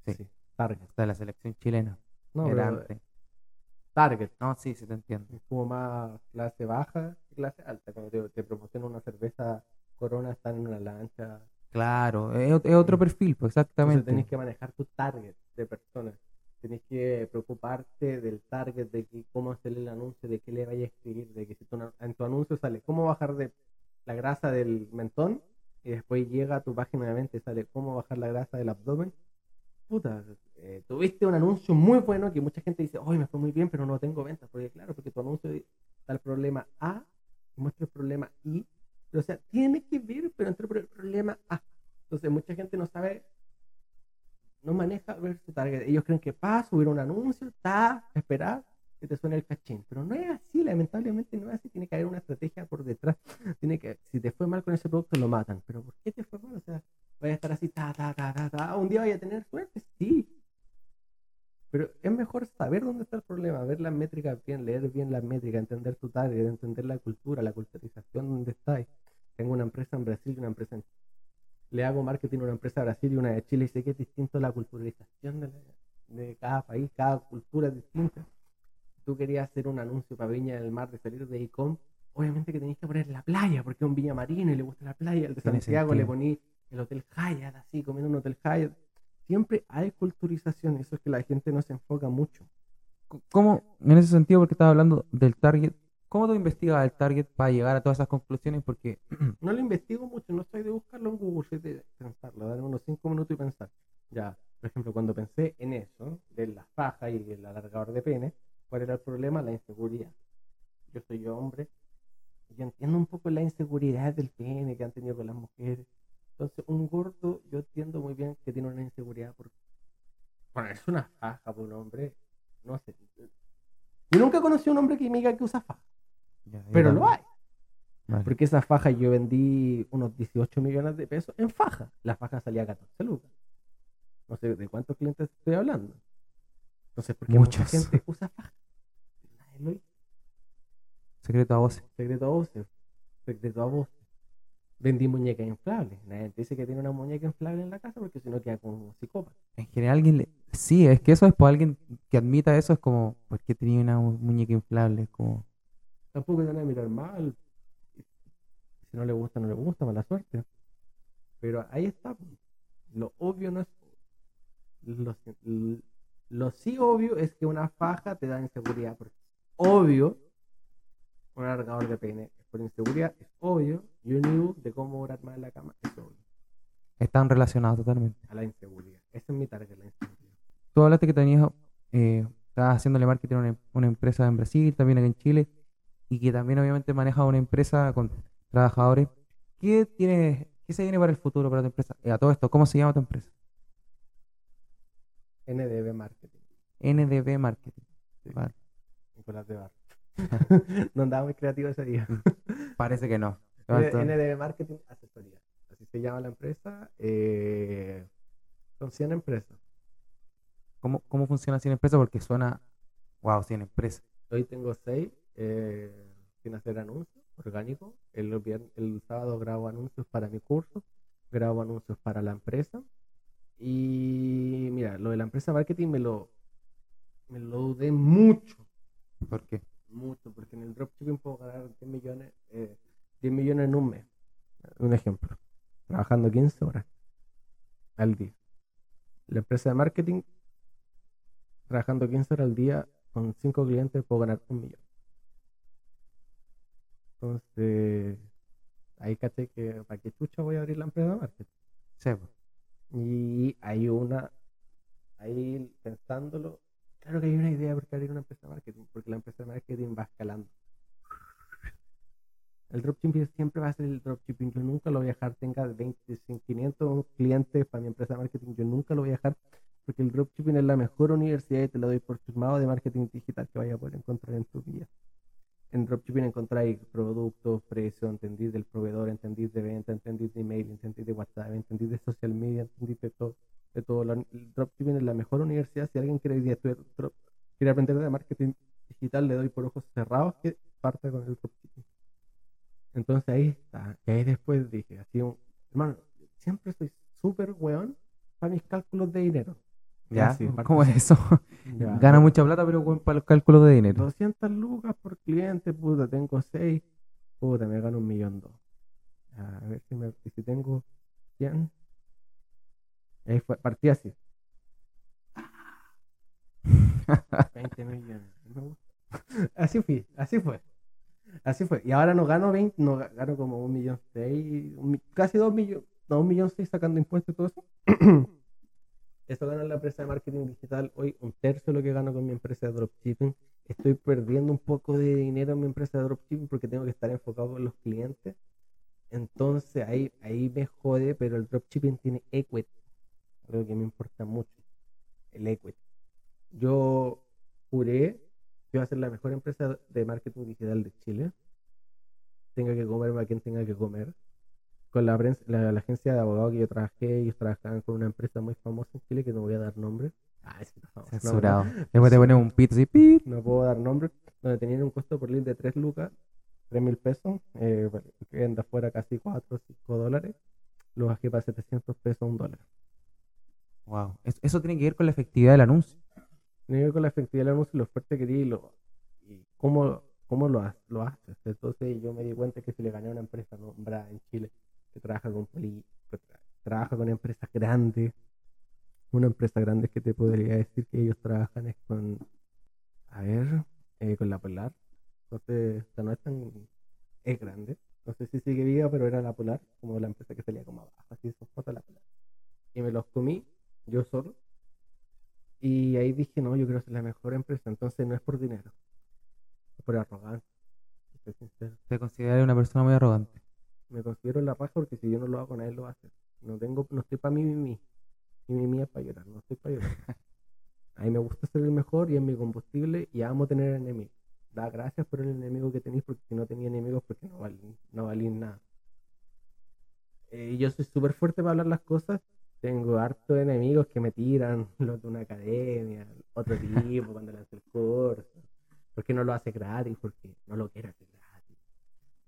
Sí. Target. de la selección chilena. No, era pero antes. target. No, sí, sí te entiendo. Es como más clase baja que clase alta. Cuando te, te promocionan una cerveza Corona, están en una lancha. Claro, es, es otro perfil, pues Entonces exactamente. tenés que manejar tu target de personas. Tenés que preocuparte del target, de que, cómo hacerle el anuncio, de qué le vaya a escribir, de que si tu, en tu anuncio sale cómo bajar de la grasa del mentón y después llega a tu página de venta y sale cómo bajar la grasa del abdomen. Puta, eh, tuviste un anuncio muy bueno que mucha gente dice, hoy me fue muy bien, pero no tengo ventas. Porque claro, porque tu anuncio da el problema A, muestra el problema I. O sea, tiene que ver, pero entre el problema A. Entonces, mucha gente no sabe no maneja ver su target. Ellos creen que para subir un anuncio, está, esperar te suene el cachín. Pero no es así, lamentablemente no es así. Tiene que haber una estrategia por detrás. Tiene que, si te fue mal con ese producto, lo matan. Pero ¿por qué te fue mal? O sea, vaya a estar así, ta, ta, ta, ta, ta. Un día vaya a tener suerte, sí. Pero es mejor saber dónde está el problema, ver las métricas bien, leer bien las métricas, entender tu target, entender la cultura, la culturización, dónde estáis. Tengo una empresa en Brasil y una empresa en le hago marketing a una empresa de Brasil y una de Chile y sé que es distinto la culturalización de, de cada país, cada cultura es distinta. Tú querías hacer un anuncio para Viña del Mar de salir de ICOM, obviamente que tenías que poner la playa, porque es un Viña Marino y le gusta la playa. El de Santiago le poní el Hotel Hyatt, así, comiendo un Hotel Hyatt. Siempre hay culturización, eso es que la gente no se enfoca mucho. ¿Cómo, en ese sentido, porque estaba hablando del target, cómo tú investigas el target para llegar a todas esas conclusiones? Porque No lo investigo mucho, no soy de buscarlo en Google, soy de pensarlo, darme unos 5 minutos y pensar. Ya, por ejemplo, cuando pensé en eso, de la faja y el alargador de pene, ¿cuál era el problema? La inseguridad. Yo soy hombre, yo entiendo un poco la inseguridad del pene que han tenido con las mujeres. Entonces, un gordo, yo entiendo muy bien que tiene una inseguridad por ponerse una faja por un hombre, no sé. Yo nunca conocí a un hombre que me diga que usa faja, Ya, pero lo también. hay. Vale. Porque esa faja yo vendí unos 18 millones de pesos en faja. La faja salía a 14 lucas. No sé de cuántos clientes estoy hablando. Entonces, porque mucha Muchos. gente usa faja. Nadie lo hizo. Secreto a voces. Secreto a voces. Secreto a voces. Vendí muñecas inflables. Nadie te dice que tiene una muñeca inflable en la casa porque si no queda como psicópata. En general, alguien le... Sí, es que eso es por alguien que admita eso, es como, ¿por qué tenía una mu- muñeca inflable? Es como, Tampoco te van a mirar mal. Si no le gusta, no le gusta, mala suerte. Pero ahí está. Lo obvio no es. Lo, lo sí obvio es que una faja te da inseguridad. Porque obvio, un alargador de pene es por inseguridad, es obvio. Y un IU de cómo orar más en la cama es obvio. están relacionados totalmente. A la inseguridad. Esa es mi target, la inseguridad. Tú hablaste que tenías, eh, estabas haciéndole marketing a una, una empresa en Brasil, también aquí en Chile, y que también obviamente maneja una empresa con trabajadores. ¿Qué tienes, qué se viene para el futuro para tu empresa? Eh, a todo esto, ¿cómo se llama tu empresa? NDB Marketing. NDB Marketing. Sí. Vale. Nicolás de Barro. no andaba muy creativo ese día. Parece que no. NDB Marketing Asesoría. Así se llama la empresa. Eh, son 100 empresas. ¿cómo, ¿Cómo funciona sin empresa? Porque suena, wow, sin empresa. Hoy tengo 6 sin hacer anuncios orgánicos. El, el sábado grabo anuncios para mi curso. Grabo anuncios para la empresa. Y mira, lo de la empresa marketing me lo, me lo dudé mucho. ¿Por qué? Mucho, porque en el dropshipping puedo ganar 10 millones, eh, 10 millones en un mes. Un ejemplo. Trabajando 15 horas al día. La empresa de marketing, trabajando 15 horas al día con 5 clientes, puedo ganar un millón. Entonces, ahí caché que para qué chucha voy a abrir la empresa de marketing. Sí, pues. Y hay una, ahí pensándolo, claro que hay una idea por qué abrir una empresa de marketing, porque la empresa de marketing va escalando. El dropshipping siempre va a ser el dropshipping. Yo nunca lo voy a dejar. Tenga 20, 500 clientes para mi empresa de marketing. Yo nunca lo voy a dejar porque el dropshipping es la mejor universidad y te lo doy por firmado de marketing digital que vaya a poder encontrar en tu vida. En dropshipping encontráis productos, precios, entendís del proveedor, entendís de venta, entendís de email, entendís de WhatsApp, entendís de social media, entendís de todo. De todo. El dropshipping es la mejor universidad. Si alguien quiere, quiere aprender de marketing digital, le doy por ojos cerrados que parte con el dropshipping. Entonces ahí está. Y ahí después dije, así, un, hermano, siempre soy súper weón para mis cálculos de dinero. ¿Ya? ¿Cómo es eso? Gana mucha plata, pero para los cálculos de dinero. 200 lucas por cliente, puta, tengo 6, puta, me gano un millón dos. A ver si, me, si tengo 100. Ahí fue, partí así. 20 millones. Así fui, así fue. Así fue. Y ahora no gano 20, no gano como un millón seis, casi dos millones, un millón seis sacando impuestos y todo eso. Esto gana la empresa de marketing digital hoy un tercio de lo que gano con mi empresa de dropshipping. Estoy perdiendo un poco de dinero en mi empresa de dropshipping porque tengo que estar enfocado en los clientes. Entonces ahí, ahí me jode, pero el dropshipping tiene equity. Algo que me importa mucho. El equity. Yo juré que iba a ser la mejor empresa de marketing digital de Chile. Tenga que comer a quien tenga que comer con la, la, agencia de abogados que yo trabajé, ellos trabajaban con una empresa muy famosa en Chile que no voy a dar nombre. Ah, que Censurado. Después te ponen un pit así, pit. No puedo dar nombre. Donde tenían un costo por lead de 3 lucas, 3 mil pesos, eh, que venda fuera casi 4 o 5 dólares. Lo bajé para 700 pesos, un dólar. Wow. Eso tiene que ver con la efectividad del anuncio. Tiene que ver con la efectividad del anuncio, lo fuerte que di y, lo, y cómo, cómo lo, lo haces. Entonces yo me di cuenta que si le gané a una empresa nombrada en Chile que trabaja con trabaja con empresas grandes. Una empresa grande que te podría decir que ellos trabajan es con, a ver, eh, con la Polar. Entonces, o no es tan, es grande. No sé si sigue viva, pero era la Polar, como la empresa que salía como abajo, así son fotos la Polar. Y me los comí yo solo. Y ahí dije, no, yo quiero ser la mejor empresa. Entonces no es por dinero, es por arrogancia. Te consideras una persona muy arrogante me considero la raja porque si yo no lo hago, nadie lo va a hacer. No tengo, no estoy para mí, mí, mi mí es para llorar, no estoy para llorar. A mí me gusta ser el mejor y es mi combustible y amo tener enemigos. Da gracias por el enemigo que tenéis porque si no tenía enemigos porque no valí, no valí nada. Eh, yo soy súper fuerte para hablar las cosas. Tengo harto de enemigos que me tiran, los de una academia, otro tipo cuando lance el curso. ¿Por qué no lo hace gratis? Porque no lo quiere hacer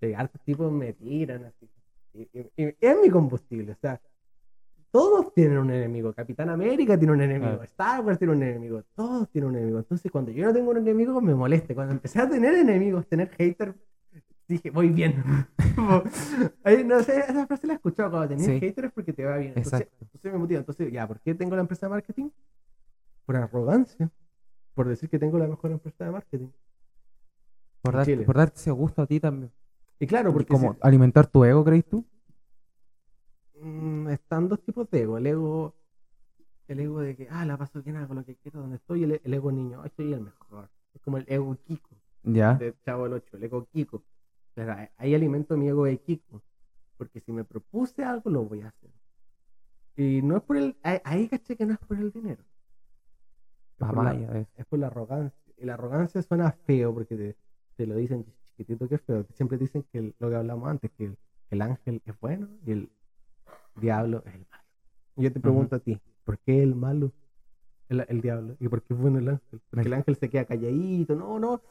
de hartos tipos me tiran así. Y, es mi combustible, o sea, todos tienen un enemigo. Capitán América tiene un enemigo, Star Wars tiene un enemigo, todos tienen un enemigo. Entonces, cuando yo no tengo un enemigo, me moleste. Cuando empecé a tener enemigos, tener haters, dije, voy bien. no sé, esa frase la he escuchado cuando tenés haters porque te va bien. Entonces, entonces me motiva. Entonces, ya, ¿por qué tengo la empresa de marketing? Por arrogancia. Por decir que tengo la mejor empresa de marketing. Por, darte, por darte ese gusto a ti también. Y claro, porque... Como alimentar tu ego, ¿crees tú? Mm, están dos tipos de ego. El ego el ego de que, ah, la paso bien, hago lo que quiero, donde estoy, el, el ego niño, estoy el mejor. Es como el ego Kiko. Ya. De Chavo el 8, el ego Kiko. ahí alimento mi ego de Kiko. Porque si me propuse algo, lo voy a hacer. Y no es por el. Ahí, caché que no es por el dinero. Es, por, la, es por la arrogancia. Y la arrogancia suena feo porque te, te lo dicen chiquitito que es feo. Siempre dicen que lo que hablamos antes, que el, ángel es bueno y el diablo es el malo. Y yo te pregunto a ti, ¿por qué el malo? El, el, diablo. ¿Y por qué es bueno el ángel? Porque el ángel se queda calladito, no, no,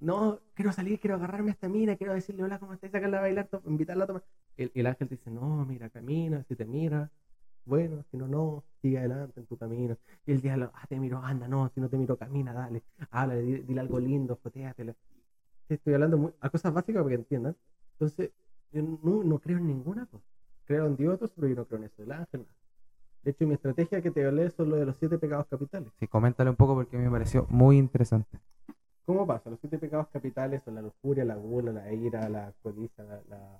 no, quiero salir, quiero agarrarme a esta mina, quiero decirle hola, ¿cómo estás? Sacarla a bailar, invitarla a tomar. El, el ángel te dice, no, mira, camina, si te mira, bueno, si no, no, sigue adelante en tu camino. Y el diablo, ah, te miro, anda, no, si no te miro, camina, dale, háblale, dile, algo lindo, fotéatele estoy hablando a cosas básicas para que entiendan. Entonces, yo no, creo en ninguna cosa. Creo en Dios, pero yo no creo en eso, el ángel. De hecho, mi estrategia que te hablé son lo de los siete pecados capitales. Sí, coméntale un poco porque me pareció muy interesante. ¿Cómo pasa? Los siete pecados capitales son la lujuria, la gula, la ira, la codicia, la... la...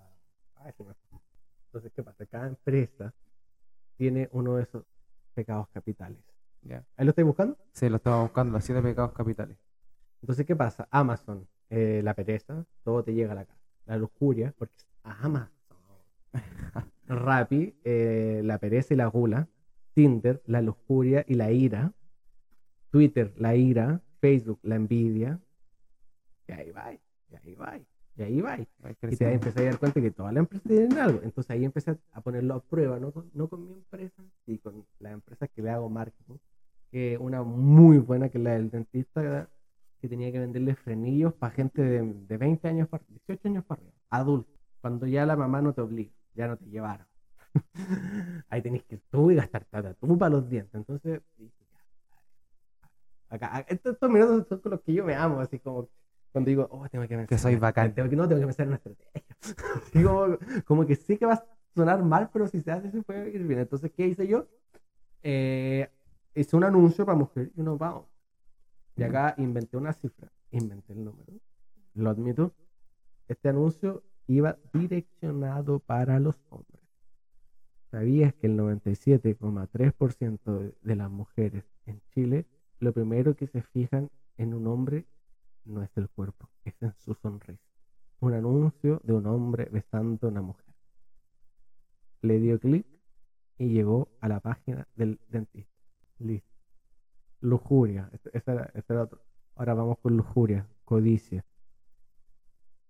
Entonces, ¿qué pasa? Cada empresa tiene uno de esos pecados capitales. ¿Ya? ¿Ahí lo estoy buscando? Sí, lo estaba buscando, los siete pecados capitales. Entonces, ¿qué pasa? Amazon, eh, la pereza, todo te llega a la casa. la lujuria, porque Amazon. Rappi, eh, la pereza y la gula. Tinder, la lujuria y la ira. Twitter, la ira. Facebook, la envidia. Y ahí va, y ahí va, y ahí va. Y te empecé a dar cuenta que todas las empresas tienen algo. Entonces ahí empecé a ponerlo a prueba, no con, no con mi empresa, sino con la empresa que le hago marketing. Que una muy buena, que es la del dentista, que tenía que venderle frenillos para gente de, de 20 años, para, 18 años para arriba, adultos. Cuando ya la mamá no te obliga, ya no te llevaron. ahí tenés que tú y gastar plata, tú para los dientes. Entonces, acá, estos, estos minutos son con los que yo me amo, así como cuando digo, oh, tengo que pensar. Que soy bacán. Tengo que, no, tengo que pensar en una estrategia. Así como, como, que sí que va a sonar mal, pero si se hace, se puede ir bien. Entonces, ¿qué hice yo? Eh, hice un anuncio para mujer y uno, vamos. Y acá inventé una cifra, inventé el número, lo admito. Este anuncio iba direccionado para los hombres. ¿Sabías que el 97,3% de las mujeres en Chile, lo primero que se fijan en un hombre no es el cuerpo, es en su sonrisa. Un anuncio de un hombre besando a una mujer. Le dio clic y llegó a la página del dentista. Listo. Lujuria. Ese era, otro. Ahora vamos con lujuria, codicia.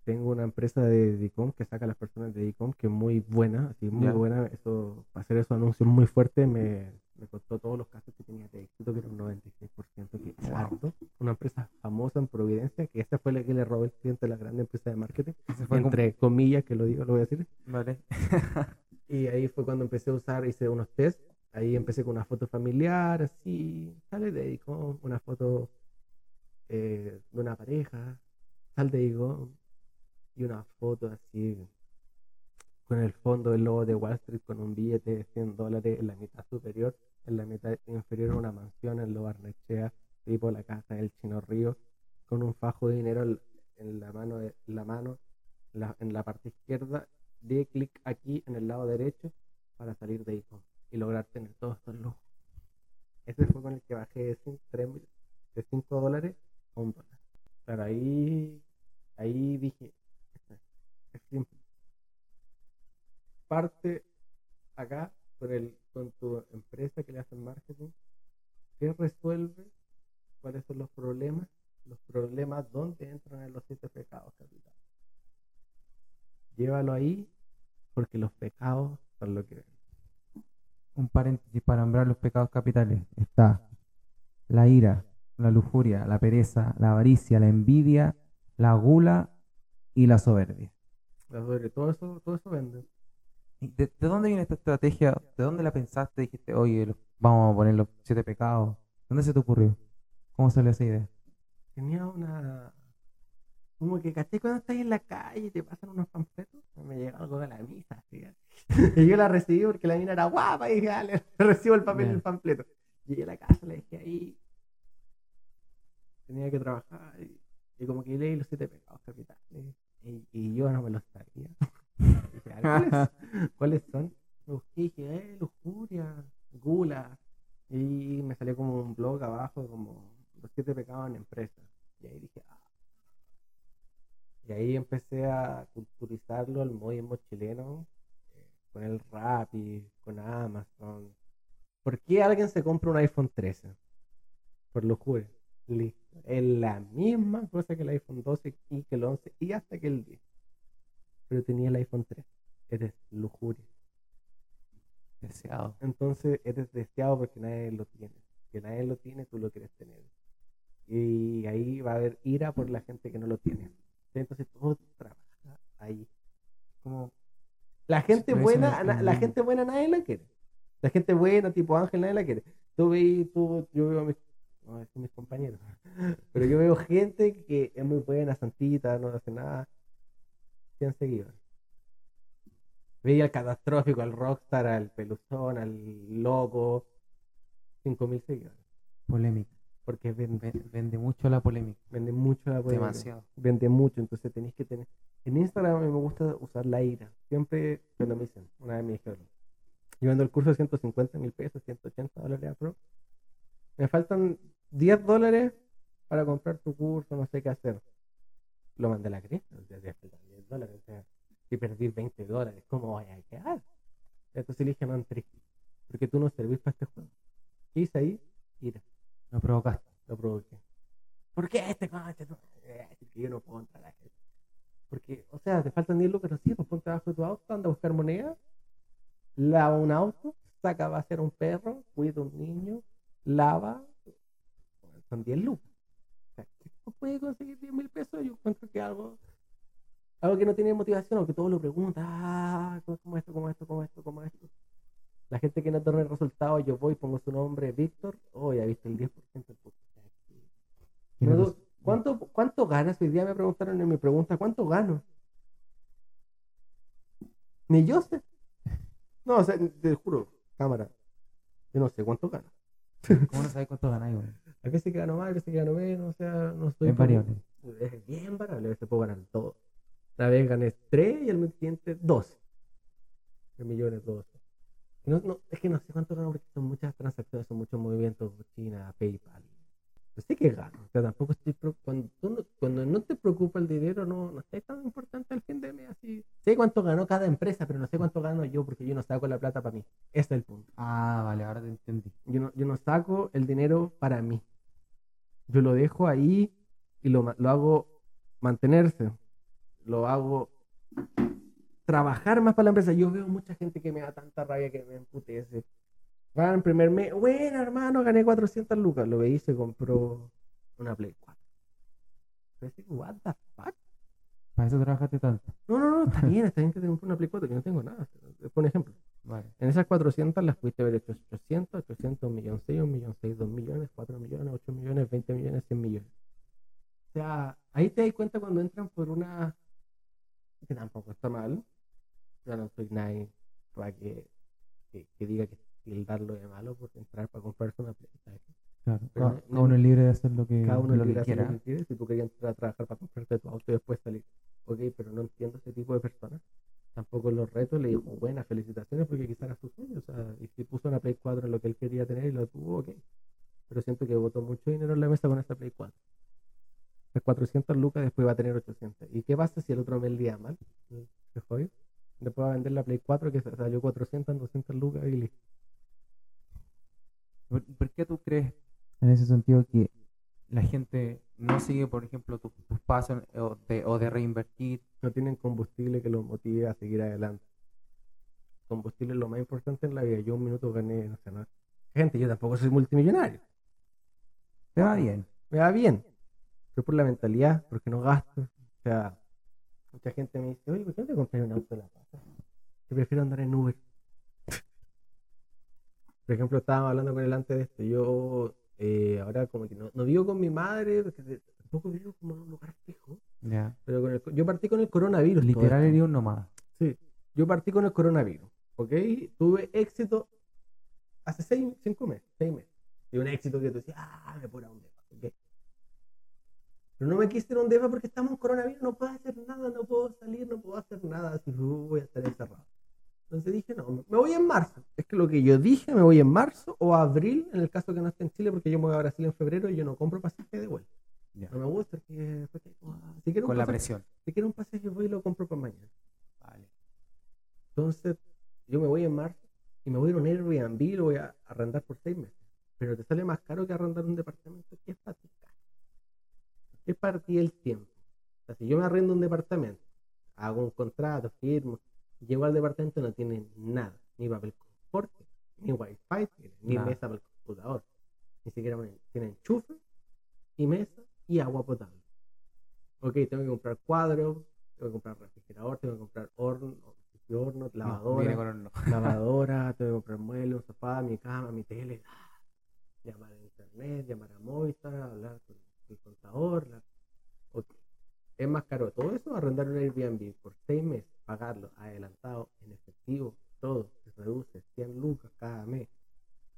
Tengo una empresa de DICOM que saca a las personas de DICOM que es muy buena, así muy buena. Eso, para hacer esos anuncios muy fuertes me, me costó todos los casos que tenía de éxito, que era un 96%, que es alto. Una empresa famosa en Providencia, que esta fue la que le robó el cliente a la grande empresa de marketing, entre comillas, que lo digo, lo voy a decir. Vale. y ahí fue cuando empecé a usar, hice unos test. Ahí empecé con una foto familiar, así, sale de ICOM, una foto eh, de una pareja, sale de ICOM, y una foto así con el fondo del logo de Wall Street con un billete de 100 dólares en la mitad superior en la mitad inferior una mansión en Lo Barnechea, tipo la casa del Chino Río, con un fajo de dinero en la mano, la mano en la parte izquierda, de clic aquí en el lado derecho para salir de ahí y lograr tener todos estos lujos. Ese fue con el que bajé de 5, de 5 dólares a un dólar. Pero ahí, ahí dije, es simple. Parte acá con el con tu empresa que le hacen marketing, ¿qué resuelve? ¿Cuáles son los problemas? Los problemas, ¿dónde entran en los siete pecados capitales? Llévalo ahí, porque los pecados son lo que. Un paréntesis para nombrar los pecados capitales. Está la ira, la lujuria, la pereza, la avaricia, la envidia, la gula y la soberbia. La soberbia, todo eso, todo eso vende. ¿De, dónde viene esta estrategia? ¿De dónde la pensaste? Dijiste, oye, vamos a poner los siete pecados. ¿Dónde se te ocurrió? ¿Cómo salió esa idea? Tenía una... Como que caché cuando estás en la calle y te pasan unos panfletos. Me llega algo de la misa, y yo la recibí porque la mina era guapa y dije, dale, recibo el papel y el panfleto. Llegué a la casa, le dije ahí. Tenía que trabajar y, como que leí los siete pecados capitales. Y, y yo no me los sabía. ¿cuáles, son? Busqué dije, eh, lujuria, gula. Y me salió como un blog abajo, como los siete pecados en empresa. Y ahí dije, ah. Y ahí empecé a culturizarlo al modismo chileno, eh, con el Rappi, con Amazon. ¿Por qué alguien se compra un iPhone 13? Por lujuria. Listo. Es la misma cosa que el iPhone 12 y que el 11 y hasta que el 10 pero tenía el iPhone 3. Eres lujuria. Deseado. Entonces eres deseado porque nadie lo tiene. Que nadie lo tiene, tú lo quieres tener. Y ahí va a haber ira por la gente que no lo tiene. Entonces todo trabaja ahí. Como la gente buena, la gente buena nadie la quiere. La gente buena, tipo Ángel, nadie la quiere. Tú veis, tú, yo veo a mis, no, mis compañeros, pero yo veo gente que es muy buena, santita, no hace nada, 100 seguidores. Veía al catastrófico, al rockstar, al peluzón, al loco, 5000 seguidores. Polémica. Porque vende, vende mucho la polémica. Vende mucho la polémica. Demasiado. Vende mucho, entonces tenéis que tener. En Instagram me gusta usar la ira. Siempre cuando me dicen, una vez me dijeron, yo vendo el curso de 150 mil pesos, 180 dólares a pro. Me faltan 10 dólares para comprar tu curso, no sé qué hacer. lo mandé a la cresta. O sea, ya faltan 10 dólares. O sea, si perdí 20 dólares, ¿cómo voy a quedar? Entonces le dije, no entré. Porque tú no servís para este juego. ¿Qué hice ahí? Ira. Lo provocaste. Lo provoqué. ¿Por qué este no? Eh, yo no puedo entrar. Porque, o sea, te faltan 10 lucas, sí, pues ponte abajo de tu auto, anda a buscar moneda, lava un auto, saca va a ser un perro, cuida un niño, lava, son 10 lucas. O sea, ¿quién puede conseguir 10 mil pesos? Yo encuentro que algo, algo que no tiene motivación o que todo lo pregunta, ah, ¿cómo esto, cómo esto, cómo esto, cómo esto? La gente que no tiene el resultado, yo voy, pongo su nombre, Víctor, oh, ya viste el 10% del punto. ¿Qué Me no du- te- ¿Cuánto, ¿Cuánto ganas? Hoy día me preguntaron en mi pregunta, ¿cuánto gano? Ni yo sé. No, o sea, te juro, cámara. Yo no sé cuánto gano. ¿Cómo no sabes cuánto ganáis, güey? A veces que gano más, a veces que gano menos, o sea, no estoy... Es variable. Es bien variable, a veces puedo ganar todo. Una vez gané 3 y el mes siguiente 12. 3 millones 12. No, no, es que no sé cuánto gano porque son muchas transacciones, son muchos movimientos, China, PayPal. No sé qué gano. O sea, tampoco estoy... Cuando, no, cuando no te preocupa el dinero, no, no es tan importante al fin de mes. Así. Sé cuánto ganó cada empresa, pero no sé cuánto gano yo porque yo no saco la plata para mí. Ese es el punto. Ah, vale, ahora te entendí. Yo no, yo no saco el dinero para mí. Yo lo dejo ahí y lo, lo hago mantenerse. Lo hago trabajar más para la empresa. Yo veo mucha gente que me da tanta rabia que me emputece. Va en primer mes, bueno hermano, gané 400 lucas. Lo veí y se compró una Play 4. Pero es que, what the fuck? Para eso trabajaste tanto. No, no, no, está bien, está bien que te compré una Play 4, yo no tengo nada. Por ejemplo, Vale. en esas 400 las pudiste haber hecho 800, 800, 1 millón 6, 1 millón 6, 2 millones, 4 millones, 8 millones, 20 millones, 100 millones. O sea, ahí te das cuenta cuando entran por una... que tampoco está mal. Yo no soy nadie para que, que, que diga que darlo de malo por entrar para comprarse una Play. ¿sabes? Claro. Pero Cada, no- uno es libre de hacer lo que, Cada uno lo quiere que hacer lo quiera. que quiere. Si tú querías entrar a trabajar para comprarte tu auto y después salir. Ok, pero no entiendo ese tipo de personas. Tampoco los retos le dijo, buenas felicitaciones porque quizás era su sueño. O sea, y si puso una Play 4 en lo que él quería tener y lo tuvo, ok. Pero siento que botó mucho dinero en la mesa con esta Play 4. Las 400 lucas después va a tener 800. ¿Y qué pasa si el otro mes el día mal? ¿Se jodió? Después va a vender la Play 4 que salió 400 en 200 lucas y listo. ¿Por, por qué tú crees en ese sentido que la gente no sigue, por ejemplo, tus, tus pasos o de, o de reinvertir? no tienen combustible que los motive a seguir adelante. Combustible es lo más importante en la vida. Yo un minuto gané, no sé, no. Gente, yo tampoco soy multimillonario. Te va bien. Me va bien. Pero por la mentalidad, porque no gasto. O sea, mucha gente me dice, oye, ¿por qué no te compras un auto en la casa? Yo prefiero andar en Uber. Por ejemplo, estábamos hablando con él antes de esto. Yo eh, ahora como que no, no vivo con mi madre, porque tampoco vivo como en un lugar fijo. Ya. Pero con el yo partí con el coronavirus. Literal eres un nómada. Sí, yo partí con el coronavirus, ¿ok? Tuve éxito hace seis, cinco meses, seis meses. Y un éxito que tú decías, ah, me puedo ir a un depa, ¿ok? Pero no me quise ir a un depa porque estamos en coronavirus, no puedo hacer nada, no puedo salir, no puedo hacer nada, así uh, voy a estar encerrado. Entonces dije, no, me voy en marzo. Es que lo que yo dije, me voy en marzo o abril, en el caso que no esté en Chile, porque yo me voy a Brasil en febrero y yo no compro pasaje de vuelta. No me gusta, porque si quiero un Con la pasaje- presión. si quiero un pasaje voy y lo compro para mañana. Vale. Entonces, yo me voy en marzo y me voy a ir a un Airbnb y lo voy a arrendar por seis meses. Pero te sale más caro que arrendar un departamento. ¿Qué es para ti ti el tiempo? O sea, si yo me arrendo un departamento, hago un contrato, firmo, llego al departamento y no tiene nada, ni papel confort, ni wifi, ni Nada. mesa para el computador, ni siquiera tiene enchufe y mesa y agua potable. Ok, tengo que comprar cuadros, tengo que comprar refrigerador, tengo que comprar horno, horno, No, lavadora horno. lavadora, tengo que comprar muebles, un sofá, mi cama, mi tele, llamar a internet, llamar a Movistar, hablar con el contador. la- ok. Es más caro todo eso, arrendar un Airbnb por seis meses, pagarlo adelantado, en efectivo, todo, se reduce 100 lucas cada mes.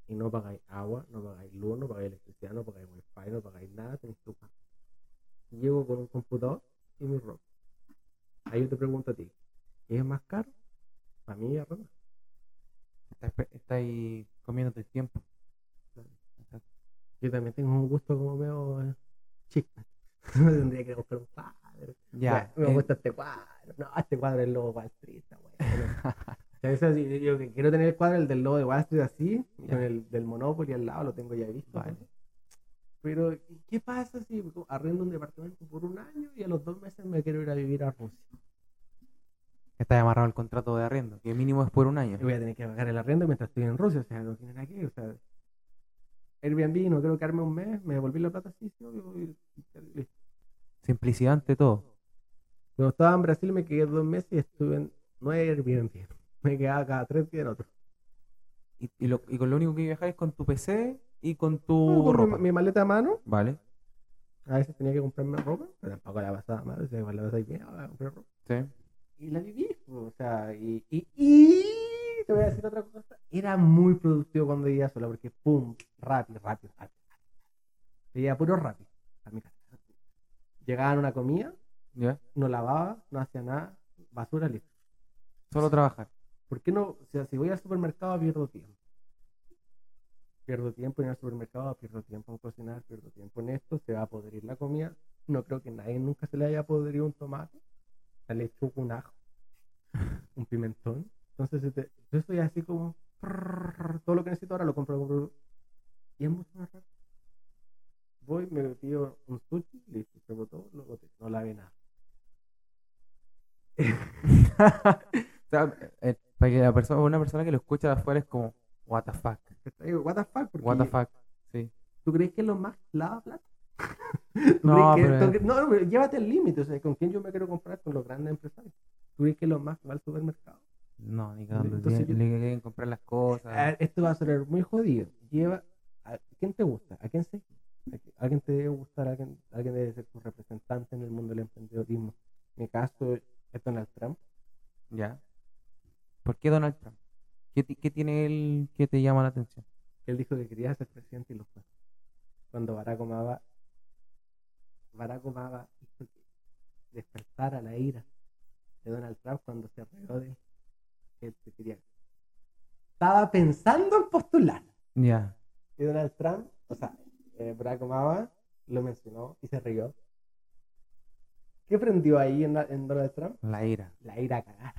Y no pagáis agua, no pagáis luz, no pagáis electricidad, no pagáis wifi, no pagáis nada, tenéis tu casa. Llego con un computador y mi ropa. Ahí yo te pregunto a ti, ¿qué es más caro? Para mí pe- estás ahí comiéndote el tiempo. Yo también tengo un gusto como medio chica. Tendría que buscar un cuadro. Ya. Me, me eh, gusta este cuadro. No, este cuadro es el logo de Wall Street. bueno. O sea, eso sí, yo que quiero tener el cuadro, el del logo de Wall Street así, con el del Monopoly al lado, lo tengo ya visto. Vale. Pero, ¿qué pasa si arriendo un departamento por un año y a los dos meses me quiero ir a vivir a Rusia? Está amarrado el contrato de arriendo, que mínimo es por un año. Y voy a tener que pagar el arriendo mientras estoy en Rusia, o sea, no tienen aquí, o sea, Airbnb, no quiero quedarme un mes, me devolví la plata, sí, sí, obvio, y- listo. Simplicidad ante todo. Cuando estaba en Brasil me quedé dos meses y estuve en nueve Airbnb, me quedaba cada tres días en otro. Y, y lo- y con lo único que viajáis es con tu PC y con No, tu con mi, ropa. mi maleta a mano, Vale. a veces tenía que comprarme ropa, pero tampoco la pasaba mal, o sea, igual la pasaba bien, ahora comprar ropa. Sí. Y la viví, pues, o sea, y, y, y te voy a decir otra cosa, era muy productivo cuando vivía sola, porque pum, rápido, rápido, rápido. Veía puro rápido a mi casa. Llegaba a una comida, no lavaba, no hacía nada, basura, listo. Solo trabajar. ¿Por qué no? O sea, si voy al supermercado pierdo tiempo. Pierdo tiempo en al supermercado, pierdo tiempo en cocinar, pierdo tiempo en esto, se va a podrir la comida. No creo que nadie nunca se le haya podrido un tomate, la lechuga, un ajo, un pimentón. Entonces, si te- yo estoy así como, prrr, todo lo que necesito ahora lo compro, lo compro. Y es mucho más rápido. Voy, me pido un sushi, listo, tengo todo, lo boté, no lavé nada. o sea, eh, para que la persona, una persona que lo escucha de afuera es como, what the fuck. What the fuck, porque What the fuck. Sí. ¿Tú crees que los más lava plata? ¿Tú No, que- no, no, pero llévate el límite. O sea, ¿con quién yo me quiero comprar? Con los grandes empresarios. ¿Tú crees que los más va al supermercado? No, ni cagando. Entonces Le, yo- le quieren comprar las cosas. Ah, esto va a ser muy jodido. Lleva. ¿A quién te gusta? ¿A quién se? ¿A qui- ¿Alguien te debe gustar? ¿Alguien, alguien debe ser tu representante en el mundo del emprendedorismo? En mi caso es Donald Trump. ¿Ya? ¿Por qué Donald Trump? ¿Qué, qué tiene él que te llama la atención? Él dijo que quería ser presidente y lo fue. Cuando Barack Obama, Barack Obama hizo que despertara la ira de Donald Trump cuando se arregló de él quería. Estaba pensando en postular. Ya. Y Donald Trump, o sea, eh, Barack Obama lo mencionó y se rió. ¿Qué prendió ahí en, la- en Donald Trump? La ira. La ira a cagar.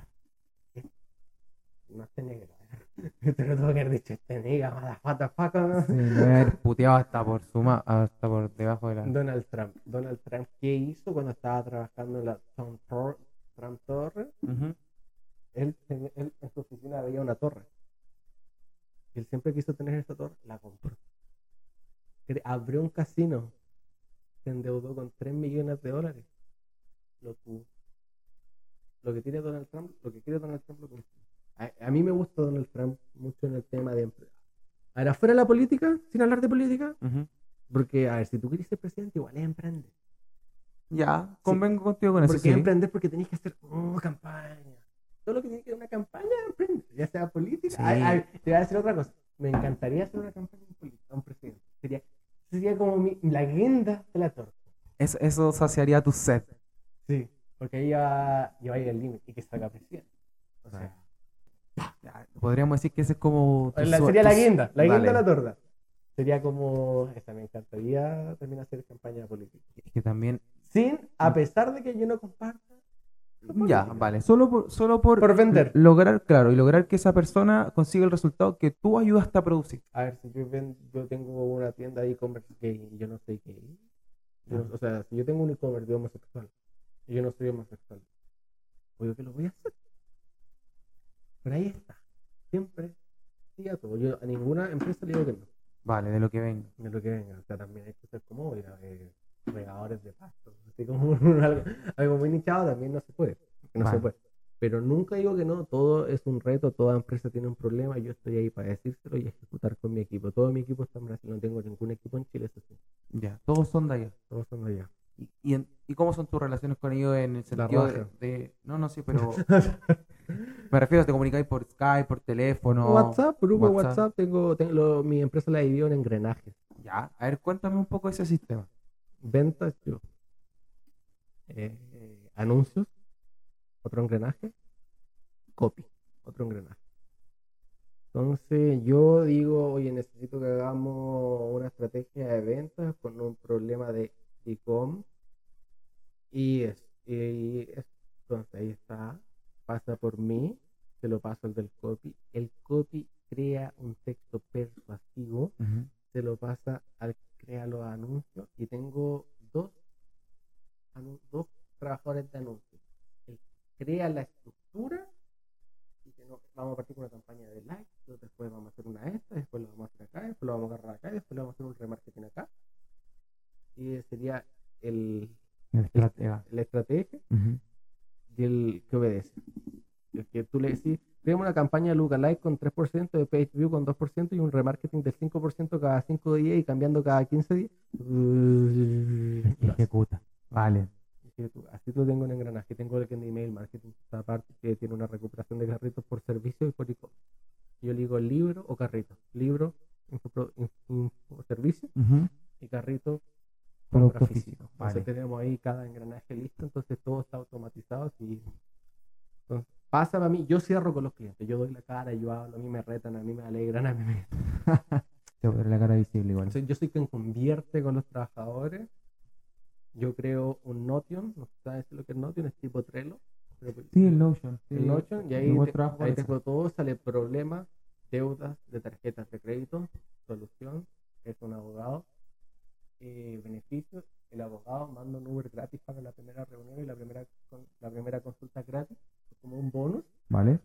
No este negro. ¿eh? Te lo tuvo que haber dicho, este negro, motherfucker. Sí, le debe haber puteado hasta por suma, hasta por debajo de la. Donald Trump. Donald Trump, ¿qué hizo cuando estaba trabajando en la Trump, Tor- Trump Torre? Ujú. Él, tenía- él en su oficina había una torre. Él siempre quiso tener esa torre, la compró. Abrió un casino. Se endeudó con 3 millones de dólares. Lo tuvo. Lo que tiene Donald Trump, lo que quiere Donald Trump lo. A, a mí me gusta Donald Trump mucho en el tema de empleo. Ahora, fuera de la política, sin hablar de política, Ujú. porque, a ver, si tú quieres ser presidente, igual es emprender. Ya, convengo contigo con eso. Porque sí. emprender porque tenés que hacer oh, campaña. Todo lo que tiene que ver una campaña. Ya sea política. Sí. Ay, ay, te voy a decir otra cosa. Me encantaría hacer una campaña política, un presidente. Sería, sería como mi- la guinda de la torta. Eso, eso saciaría tu sed. Sí. Porque ahí ya, ya va a ir el límite y que salga presidente. O sea, podríamos decir que ese es como. la- sería la guinda, la guinda de la torta. Sería como, esa me encantaría también hacer campaña política. Es que también. Sin, a pesar de que yo no comparta. Ya, vale. Solo por, solo por, Por vender. lograr, claro, y lograr que esa persona consiga el resultado que tú ayudaste a producir. A ver, si yo, ven- yo tengo una tienda de e-commerce gay y yo no soy gay. yo no- o sea, si yo tengo un e-commerce de homosexual y yo no soy homosexual, obvio que lo voy a hacer. Pero ahí está. Siempre sí a todo. Yo a ninguna empresa le digo que no. Vale, de lo que venga. De lo que venga. O sea, también hay que ser como eh, regadores de pasto. Así como algo, algo muy nichado también no se puede. No se Vale. puede. Pero nunca digo que no, todo es un reto, toda empresa tiene un problema, yo estoy ahí para decírselo y ejecutar con mi equipo. Todo mi equipo está en Brasil, no tengo ningún equipo en Chile, eso sí, Ya, todos son de allá. todos son de allá. ¿Y, y, en- y cómo son tus relaciones con ellos en el sentido de, de- No, no, sí, pero me refiero, te comunicáis por Skype, por teléfono. WhatsApp, grupo WhatsApp. WhatsApp, tengo, tengo lo- mi empresa la dividió en engranajes. Ya, a ver, cuéntame un poco ese sistema. Ventas, yo. Eh, eh, anuncios, otro engranaje. Copy, otro engranaje. Entonces yo digo, oye, necesito que hagamos una estrategia de ventas con un problema de e-com y es Y es- entonces ahí está, pasa por mí, se lo paso al del copy. El copy crea un texto persuasivo, se lo pasa al crea los anuncios y tengo dos, dos trabajadores de anuncios. El que crea la estructura y que no, vamos a partir con una campaña de likes, después vamos a hacer una esta, después lo vamos a hacer acá, después lo vamos a agarrar acá, después lo vamos a hacer un remarketing acá. Y sería el, El estratega. la estrategia Ujú. y el que obedece. El que tú le decís, creamos una campaña de lookalike con 3%, de page view con 2% y un remarketing del 5% cada 5 días y cambiando cada 15 días. Ejecuta. Vale. Así lo tengo en engranaje. Tengo el que en email marketing, esta parte que tiene una recuperación de carritos por servicio y por e-commerce. Yo le digo libro o carrito. Libro, infopro- info- servicio Ujú. y carrito compra físico. físico. Entonces Vale. tenemos ahí cada engranaje listo, entonces todo está automatizado. Y... Entonces, pasa a mí, yo cierro con los clientes, yo doy la cara, yo hablo, a mí me retan, a mí me alegran, a mí me... Ver la cara visible igual. Entonces, yo soy quien convierte con los trabajadores. Yo creo un Notion, no sabes lo que es Notion, es tipo Trello. pero- Sí, el Notion. sí. el Notion, y ahí, te- ahí tengo todo, sale problemas, deudas de tarjetas de crédito, solución, es un abogado, eh, beneficios, el abogado manda un Uber gratis para la primera reunión y la primera, con- la primera consulta gratis, como un bonus, Vale.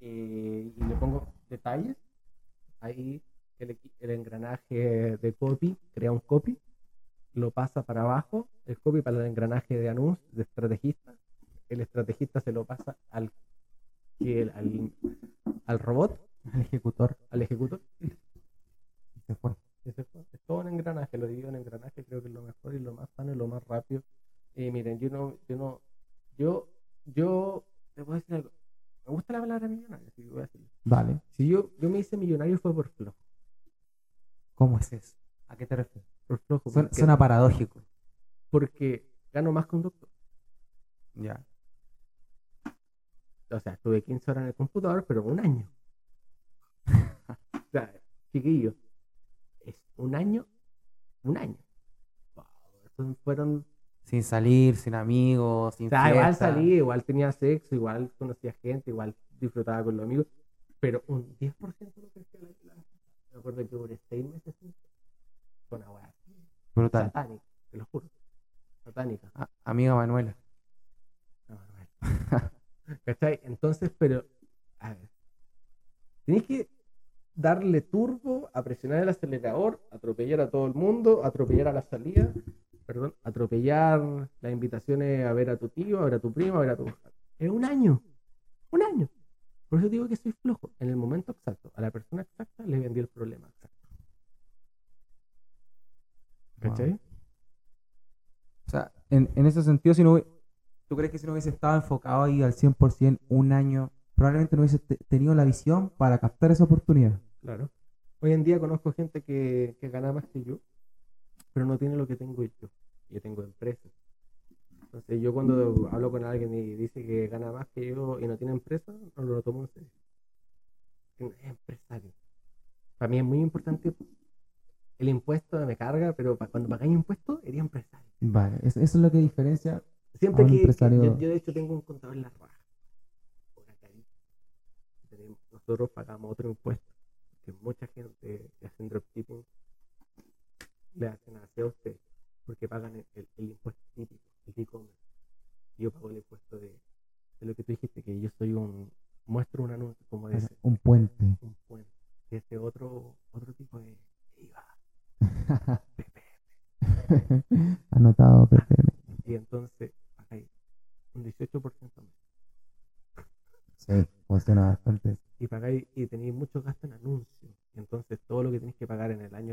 eh, y le pongo detalles, ahí el, el engranaje de copy crea un copy, lo pasa para abajo, el copy para el engranaje de anuncio, de estrategista, el estrategista se lo pasa al, el- al, al robot, El ejecutor. al ejecutor, Se fue. ese fue. es todo un engranaje, lo divido en engranaje, creo que es lo mejor y lo más sano y lo más rápido. Y miren, yo no, yo no, yo, yo, te puedo decir algo, me gusta la palabra millonario, así que voy a decirlo. Vale. Si yo, yo me hice millonario fue por flojo, ¿Cómo es eso? ¿A qué te refieres? por flojo, Suena, porque, suena paradójico. porque gano más que un doctor. Ya. O sea, estuve 15 horas en el computador, pero un año. o sea, chiquillo, es un año, un año. Wow, fueron Sin salir, sin amigos, sin O sea, igual fiesta. salí, igual tenía sexo, igual conocía gente, igual disfrutaba con los amigos, pero un 10% no crecía la la- Me acuerdo que duré 6 meses. Con así, Brutal. satánica, te lo juro. Satánica. Amiga Manuela. No, Manuel. ¿Cachai? Entonces, pero, a ver, tenés que darle turbo, a presionar el acelerador, atropellar a todo el mundo, atropellar a la salida, perdón, atropellar las invitaciones a ver a tu tío, a ver a tu primo, a ver a tu... Es un año, un año. Por eso digo que soy flojo. En el momento exacto, a la persona exacta le vendí el problema exacto. ¿Cachai? O sea, en, en ese sentido, si no, ¿tú crees que si no hubiese estado enfocado ahí al 100% un año, probablemente no hubiese te- tenido la visión para captar esa oportunidad? Claro. Hoy en día conozco gente que, que gana más que yo, pero no tiene lo que tengo yo. Yo tengo empresas. Entonces yo cuando hablo con alguien y dice que gana más que yo y no tiene empresa, no lo tomo en serio. Es empresario. Para mí es muy importante el impuesto me carga, pero cuando pagáis impuestos, eres empresario. Vale, eso, es lo que diferencia. Siempre A un que, que empresario- yo, yo de hecho tengo un contador en la raja. Nosotros pagamos otro impuesto que mucha gente que hacen dropshipping le hacen así a usted porque pagan el, el- el impuesto típico, el e-commerce. Yo pago el impuesto de, de lo que tú dijiste, que yo soy un, muestro un anuncio como de ese, Un puente. un puente, que ese otro, otro tipo de IVA, PPM. Anotado, PPM. Y entonces pagáis un 18% más. Sí, funciona bastante. y pagáis y tenéis muchos gastos en anuncios. Entonces todo lo que tenéis que pagar en el año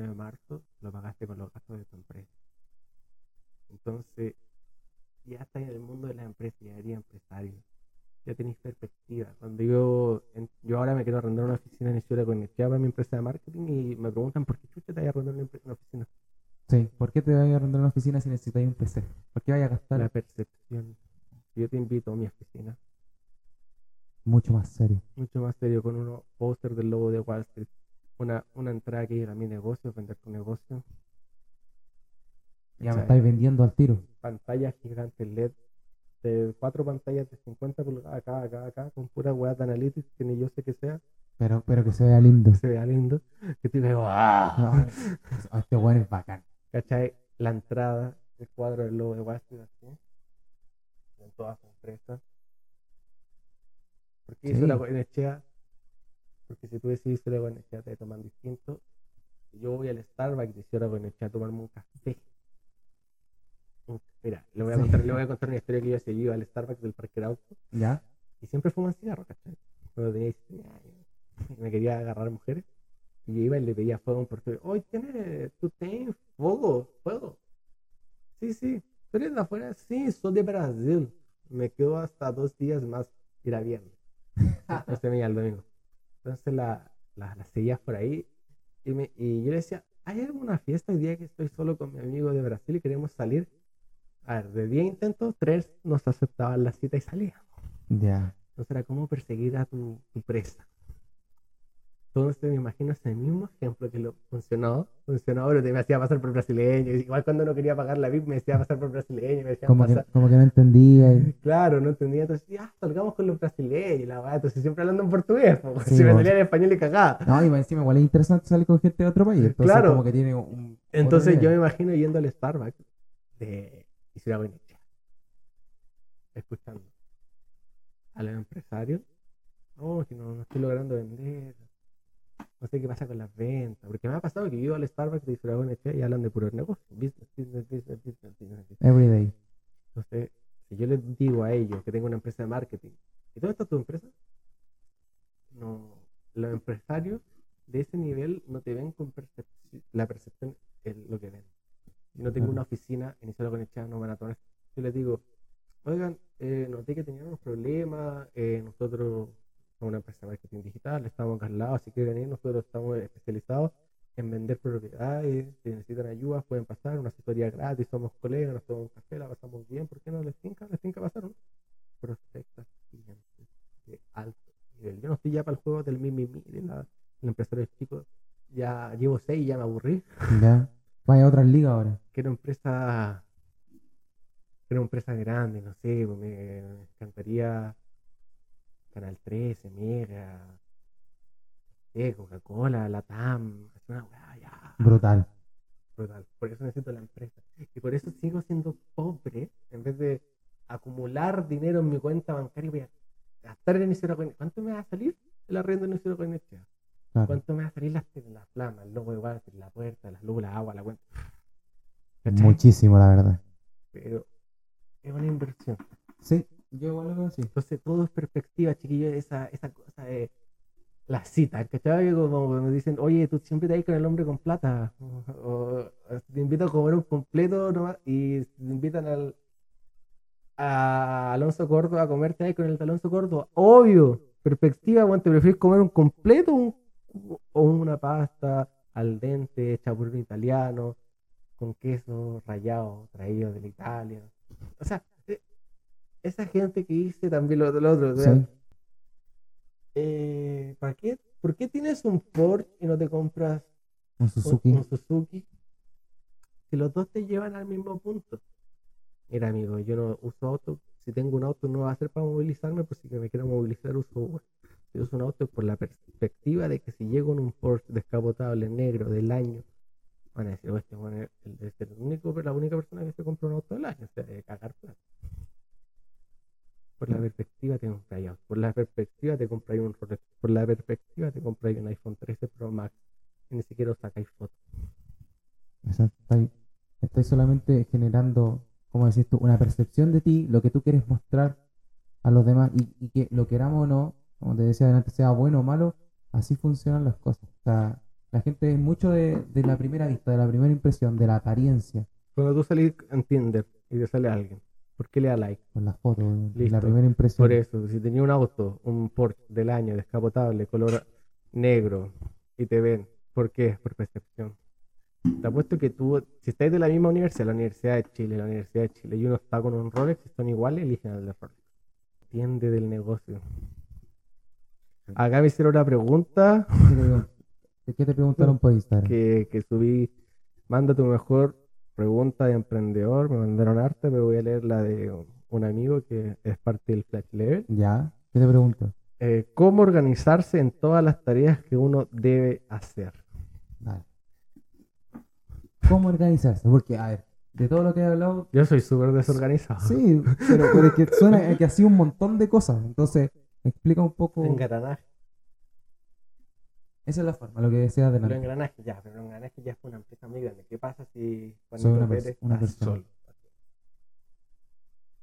No, y encima igual es interesante salir con gente de otro país. Entonces Claro. como que tiene un... Entonces yo me imagino yendo al Starbucks de Isidora Goyenechea, escuchando a los empresarios. No, que no, no estoy logrando vender. No sé qué pasa con las ventas. Porque me ha pasado que yo al Starbucks de Isidora Goyenechea y hablan de puros negocios. Business, business, business, business, business, business. Everyday. Entonces, si yo les digo a ellos que tengo una empresa de marketing, ¿y dónde está tu empresa? Los empresarios de ese nivel no te ven con percepci- la percepción en lo que ven. No tengo una oficina en Isidora Goyenechea, no van a tomar. Yo les digo, oigan, eh, noté que tenían unos problemas, eh, nosotros somos una empresa de marketing digital, estamos lado, si quieren venir, nosotros estamos especializados en vender propiedades, si necesitan ayuda pueden pasar, una asesoría gratis, somos colegas, nos tomamos un café, la pasamos bien, ¿por qué no les tinca? Les tinca pasar, ¿no? Prospectas clientes de alto. Yo no estoy ya para el juego del mimi de la, del empresario chico, ya llevo seis y ya me aburrí. Ya. Vaya a otras ligas ahora. Quiero empresa, quiero empresa grande, no sé, pues me, me encantaría Canal 13, Mega, eh, Coca-Cola, Latam, es una weá ya Brutal. brutal. Por eso necesito la empresa. Y por eso sigo siendo pobre. En vez de acumular dinero en mi cuenta bancaria, voy a gastar en Isidora Goyenechea. ¿Cuánto me va a salir el arriendo en Isidora Goyenechea? Claro. ¿Cuánto me va a salir las, las flamas, el logo de Walter, la puerta, las luces, la agua, la cuenta? ¿Cachai? Muchísimo, la verdad. Pero es una inversión. Sí, yo igual lo veo así. Entonces todo es perspectiva, chiquillos. Esa, esa cosa de la cita, ¿cachai? Como me dicen, oye, tú siempre te vas con el hombre con plata. O- o te invito a comer un completo nomás, y te invitan al a Alonso Córdoba a comer, te vas con el de Alonso Córdoba. Obvio, perspectiva, bueno, te prefieres comer un completo un- o una pasta al dente, un italiano, con queso rallado, traído de Italia. O sea, eh, esa gente que dice también lo, lo otro. o sea, Sí. eh, ¿para qué? ¿Por qué tienes un Porsche y no te compras Un un, Suzuki. un Suzuki? Si los dos te llevan al mismo punto. Mira, amigo, yo no uso auto. Si tengo un auto, no va a ser para movilizarme, pues si me quiero movilizar, uso Uber. Si uso un auto por la perspectiva de que si llego en un Porsche descapotable negro del año, van a decir, "Oh, este weón es el, único, la única persona que se compra un auto del año, o sea, de cagar plata. Por la perspectiva te auto, por la perspectiva te un Rolex, por la perspectiva te compras un iPhone 13 Pro Max, y ni siquiera sacáis fotos. Exacto. Estáis solamente generando, como decís tú, una percepción de ti, lo que tú quieres mostrar a los demás y, y que lo queramos o no, como te decía adelante, sea bueno o malo, así funcionan las cosas. O sea, la gente es mucho de, de la primera vista, de la primera impresión, de la apariencia, Cuando tú salís en Tinder y te sale alguien, ¿por qué le da like? con las fotos, y la Listo. primera impresión. Por eso, si tenía un auto, un Porsche del año, descapotable, color negro, y te ven, ¿por qué? Por percepción. Te apuesto que tú, si estáis de la misma universidad, la Universidad de Chile, la Universidad de Chile, y uno está con un Rolex, son iguales, eligen al de Rolex. Entiende del negocio. Acá me hicieron una pregunta ¿Qué te pregun- ¿Qué te preguntaron por Instagram? que, que subí, manda tu mejor pregunta de emprendedor, me mandaron arte, pero voy a leer la de un amigo que es parte del Flash Level. Ya, ¿qué te pregunto? Eh, ¿Cómo organizarse en todas las tareas que uno debe hacer? ¿Cómo organizarse? Porque, a ver, de todo lo que he hablado, Yo soy súper desorganizado. sí, pero, pero es que suena que ha sido un montón de cosas. Entonces, explica un poco. Engranaje. Esa es la forma, lo que decías de Pero la. engranaje ya, pero engranaje ya es una empresa muy grande. ¿Qué pasa si Soy Juanito una pers- una persona. solo?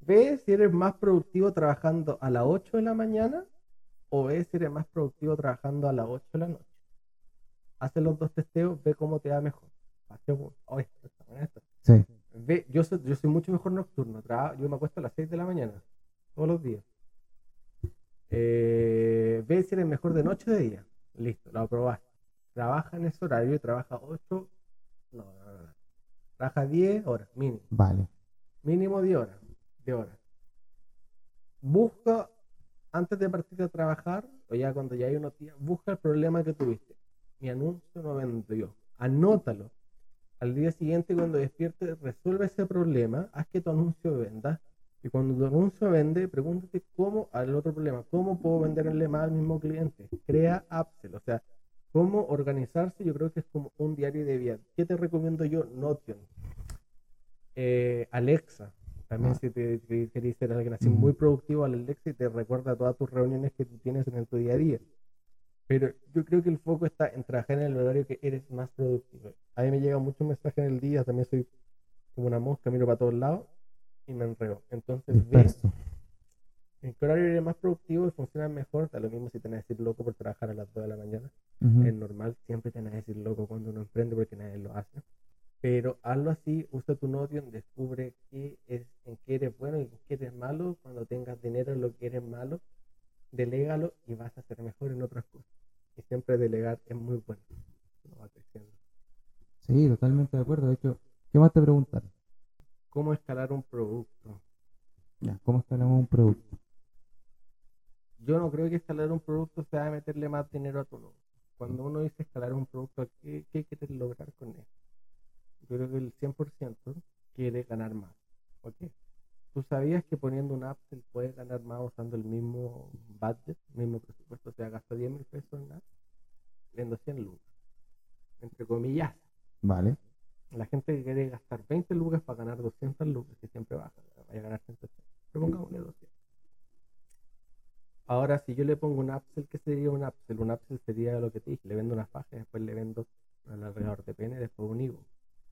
Ve si eres más productivo trabajando a las 8 de la mañana o ve si eres más productivo trabajando a las 8 de la noche. Hace los dos testeos, ve cómo te va mejor. Hace uno. Oh, esto está bueno, esto. Sí, Ve, yo, soy, yo soy mucho mejor nocturno. traba- yo me acuesto a las 6 de la mañana, todos los días. Eh, ve si eres mejor de noche o de día. Listo, lo aprobaste. Trabaja en ese horario y trabaja 8, no, no, no, no. Trabaja 10 horas, mínimo. vale. Mínimo 10 horas. De horas. Busca, antes de partir a trabajar, o ya cuando ya hay unos días, busca el problema que tuviste. Mi anuncio no vendió. Anótalo. Al día siguiente, cuando despiertes, resuelve ese problema, haz que tu anuncio venda. Y cuando tu anuncio vende, pregúntate cómo, al otro problema, cómo puedo venderle más al mismo cliente. Crea Upsell, o sea, cómo organizarse, yo creo que es como un diario de vida. ¿Qué te recomiendo yo? Notion. Eh, Alexa. También Ah. si te, querés ser alguien así Ujú. muy productivo, al Alexa y te recuerda todas tus reuniones que tú tienes en tu día a día. Pero yo creo que el foco está en trabajar en el horario que eres más productivo. A mí me llegan muchos mensajes en el día, también soy como una mosca, miro para todos lados y me enredo. Entonces, Disperso. en qué horario eres más productivo y funciona mejor. Da lo mismo si te vas a decir loco por trabajar a las 2 de la mañana. Es normal, siempre te vas a decir loco cuando uno emprende porque nadie lo hace. Pero hazlo así, usa tu Notion, descubre qué es, en qué eres bueno y en qué eres malo. Cuando tengas dinero lo que eres malo, delégalo y vas a ser mejor en otras cosas. Y siempre delegar es muy bueno. Uno va creciendo. Sí, totalmente de acuerdo. De hecho, ¿qué más te preguntaron? ¿Cómo escalar un producto? Ya, ¿cómo escalamos un producto? Yo no creo que escalar un producto sea meterle más dinero a tu negocio. Cuando uno dice escalar un producto, ¿qué, qué quieres lograr con él? Yo creo que el 100% quiere ganar más. ¿Ok? ¿Tú sabías que poniendo un app se puede ganar más usando el mismo budget, mismo presupuesto? O sea, gasta 10 mil pesos en app, vendo 100 lucas. Entre comillas. Vale. La gente que quiere gastar 20 lucas para ganar 200 lucas, que siempre baja, vaya a ganar 180. Pero pongámosle 200. Ahora, si yo le pongo un upsell, ¿qué sería un upsell? Un upsell sería lo que te dije, le vendo una faja, después le vendo un alargador de pene, después un higo.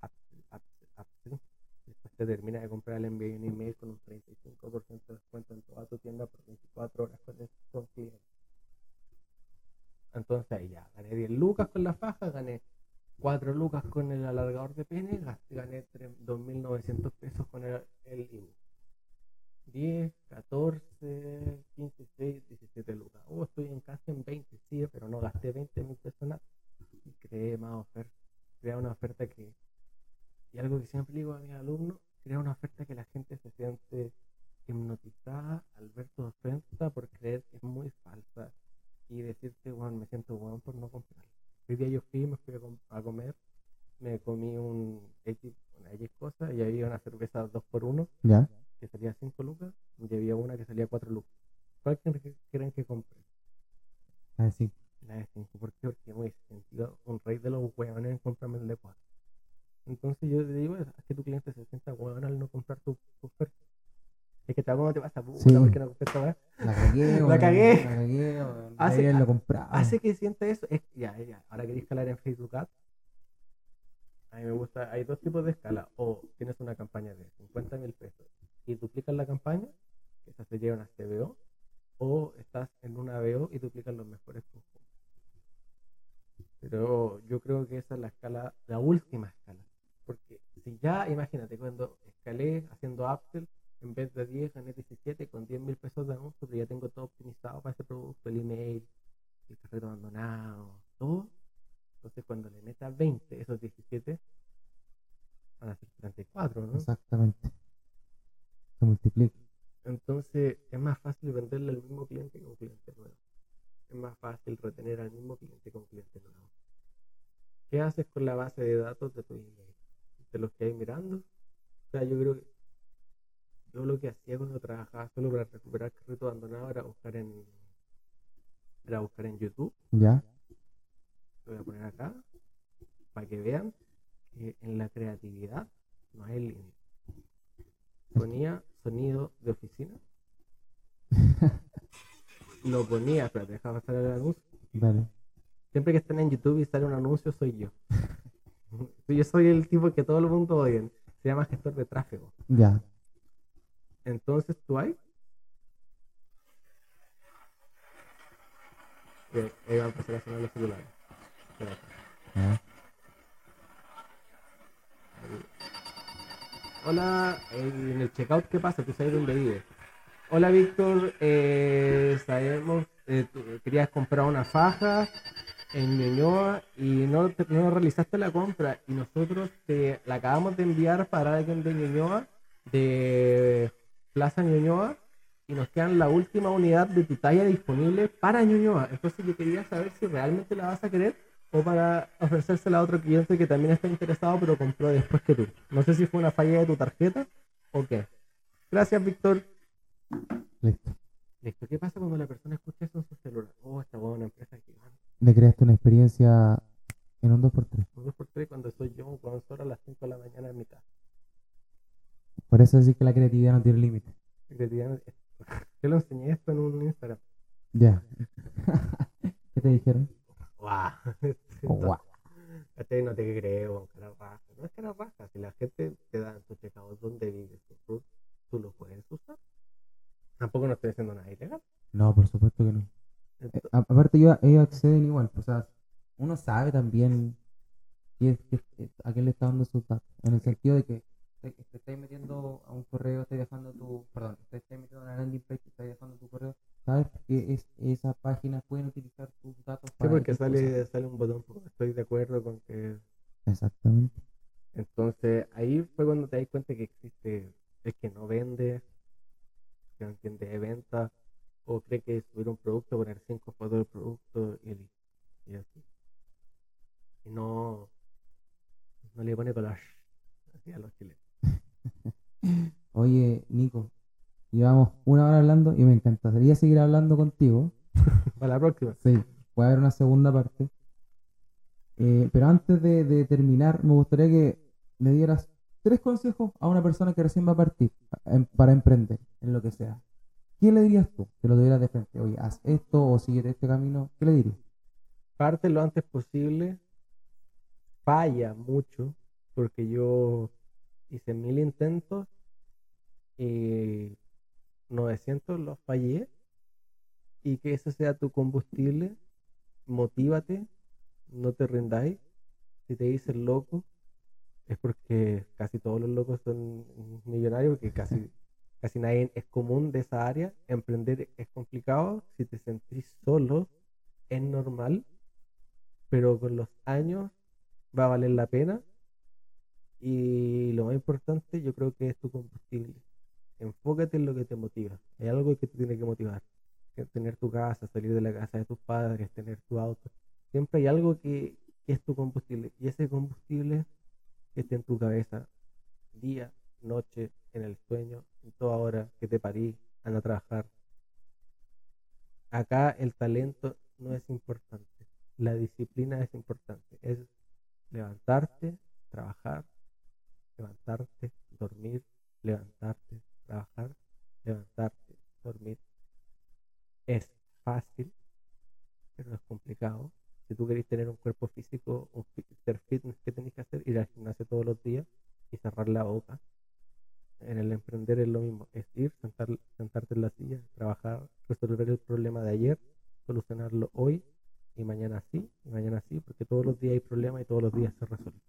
Upsell, upsell, upsell. Después te termina de comprar, le envío un email con un 35% de descuento en toda tu tienda por 24 horas con el con. Entonces ahí ya, gané 10 lucas con la faja, gané 4 lucas con el alargador de pene, gané tre- 2.900 pesos con el, el IVU. 10, 14, 15, 16, 17 lucas. Oh, estoy en casi en 20, sí, pero no gasté 20 mil pesos nada. Y creé más oferta. Crea una oferta que, y algo que siempre digo a mis alumnos, crea una oferta que la gente se siente hipnotizada al ver tu oferta por creer que es muy falsa y decirte, bueno, me siento bueno por no comprarla. Hoy día yo fui, me fui a, com- a comer, me comí un X, una X cosa y había una cerveza 2x1 Ya. que salía 5 lucas y había una que salía 4 lucas. ¿Cuál creen que, compré? Ah. La de 5. ¿Por qué? Porque me sentido un rey de los huevones en comprarme el de 4. Entonces yo te digo, es que tu cliente se sienta huevón al no comprar tu, tu oferta. Es que tal como te pasa, puta, Sí. ¿por qué no compré esta weá? La cagué, La weón, cagué. La cagué, weón. Hace- lo compraba. Hace que sienta eso. Es, ya, ya. Ahora queréis escalar en Facebook Ads. A mí me gusta, hay dos tipos de escala. O tienes una campaña de 50 mil pesos y duplicas la campaña, que esa sería una CBO, o estás en una BO y duplicas los mejores conjuntos. Pero yo creo que esa es la escala, la última escala. Porque si ya, imagínate, cuando escalé haciendo upsell, en vez de 10 gané 17 con 10 mil pesos de anuncio, pero ya tengo todo optimizado para ese producto, el email, el carrito abandonado, todo. Entonces cuando le metas 20, esos 17 van a ser 34, ¿no? Exactamente. Se multiplica. Entonces es más fácil venderle al mismo cliente que un cliente nuevo. Es más fácil retener al mismo cliente que un cliente nuevo. ¿Qué haces con la base de datos de tu email? ¿De los que hay mirando? O sea, yo creo que yo lo que hacía cuando trabajaba solo para recuperar carrito abandonado era buscar en, era buscar en YouTube. ¿Ya? Lo voy a poner acá para que vean que en la creatividad no hay límite. Ponía sonido de oficina. Lo ponía, espérate, déjame pasar el anuncio. Dale. Siempre que estén en YouTube y sale un anuncio, soy yo. yo soy el tipo que todo el mundo odia. Se llama gestor de tráfico. Ya. Entonces tú hay. Bien, Ahí va a empezar a sonar los celulares. Hola, en el checkout, ¿qué pasa? Tú sabes dónde vives. Hola, Víctor. eh, sabemos, eh, tú querías comprar una faja en Ñuñoa y no, no realizaste la compra y nosotros te la acabamos de enviar para alguien de Ñuñoa, de Plaza Ñuñoa, y nos quedan la última unidad de tu talla disponible para Ñuñoa. Entonces yo quería saber si realmente la vas a querer o para ofrecérsela a otro cliente que también está interesado pero compró después que tú. No sé si fue una falla de tu tarjeta o qué. Gracias, Víctor. Listo. Listo. ¿Qué pasa cuando la persona escucha eso en su celular? Oh, esta una empresa gigante. Le creaste una experiencia en un 2x3. Un 2x3 cuando soy yo, cuando son a las 5 de la mañana en mi casa. Por eso decir que la creatividad no tiene límite. Creatividad- Yo lo enseñé esto en un Instagram. Ya. ¿Qué te dijeron? ¡Guau! Guau. Este no te creo, cara raja. No es cara raja. Si la gente te da en tu checkout donde vives, tú, tú lo puedes usar. Tampoco no estoy haciendo nada ilegal. No, por supuesto que no. Eh, a- aparte, ellos, ellos acceden igual. pues, O sea, uno sabe también qué- qué- a quién le está dando sus datos. En el sentido de que te, te estáis metiendo a un correo, estáis dejando tu. Perdón, te estáis metiendo a una landing page, estáis dejando tu correo. Sabes que es, esas páginas pueden utilizar tus datos sí, para. porque X sale, cosas. sale un botón. pues, Estoy de acuerdo con que. Exactamente. Entonces, ahí fue cuando te das cuenta que existe el que no vende, que no entiende de venta, o cree que subir un producto, poner cinco fotos del producto y así. Y no, no le pone color a los chilenos. Oye, Nico, llevamos una hora hablando y me encantaría seguir hablando contigo. Para la próxima. Sí, puede haber una segunda parte. Eh, pero antes de, de terminar, me gustaría que le dieras tres consejos a una persona que recién va a partir em- para emprender en lo que sea. ¿Qué le dirías tú? Que lo tuvieras de frente. Oye, haz esto o sigue este camino. ¿Qué le dirías? Parte lo antes posible. Falla mucho, porque yo hice mil intentos y 900 los fallé. Y que ese sea tu combustible. Motívate, no te rindáis. Si te dicen loco, es porque casi todos los locos son millonarios, porque casi, casi nadie es común de esa área. Emprender es complicado. Si te sentís solo, es normal pero con los años va a valer la pena. Y lo más importante, yo creo que es tu combustible. Enfócate en lo que te motiva. Hay algo que te tiene que motivar. Que tener tu casa, salir de la casa de tus padres, tener tu auto. Siempre hay algo que, que es tu combustible. Y ese combustible está en tu cabeza. Día, noche, en el sueño, en toda hora que te parí, anda a trabajar. Acá el talento no es importante la disciplina es importante. Es levantarte, trabajar, levantarte, dormir, levantarte, trabajar, levantarte, dormir. Es fácil, pero es complicado. Si tú querés tener un cuerpo físico, un ser fitness, ¿qué tenés que hacer? Ir al gimnasio todos los días y cerrar la boca. En el emprender es lo mismo, es ir, sentar, sentarte en la silla, trabajar, resolver el problema de ayer, solucionarlo hoy y mañana sí, y mañana sí, porque todos los días hay problemas y todos los días se resuelven.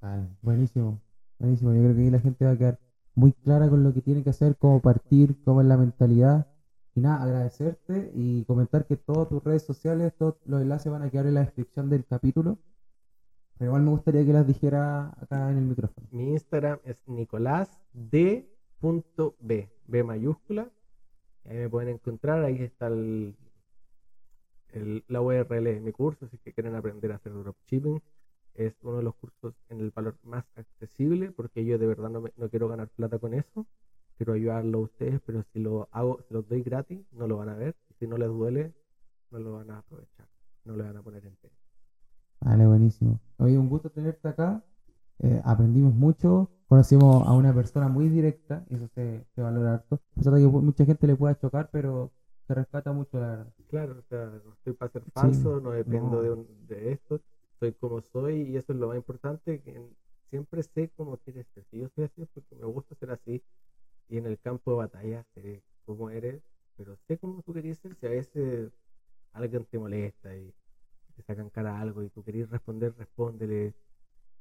Vale, buenísimo, buenísimo. Yo creo que ahí la gente va a quedar muy clara con lo que tiene que hacer, cómo partir, cómo es la mentalidad. Y nada, agradecerte y comentar que todas tus redes sociales, todos los enlaces van a quedar en la descripción del capítulo. Pero igual me gustaría que las dijera acá en el micrófono. Mi Instagram es nicolásd.b, B mayúscula. Ahí me pueden encontrar, ahí está el, el- la URL de mi curso, si que quieren aprender a hacer dropshipping. Es uno de los cursos en el valor más accesible, porque yo de verdad no, me- no quiero ganar plata con eso. quiero ayudarlo a ustedes, pero si lo hago, si los doy gratis, no lo van a ver. Si no les duele, no lo van a aprovechar, no le van a poner en pena. Vale, buenísimo. Oye, un gusto tenerte acá. Eh, aprendimos mucho, conocimos a una persona muy directa, y eso se, se valora harto. A pesar de que mucha gente le pueda chocar, pero se rescata mucho, la verdad. Claro, o sea, no estoy para ser falso, no dependo no. De, un- de esto, soy como soy y eso es lo más importante, que siempre sé cómo quieres ser. Si yo soy así es porque me gusta ser así y en el campo de batalla sé cómo eres, pero sé cómo tú querías ser. Si a veces alguien te molesta y te sacan cara a algo y tú querés responder, respóndele,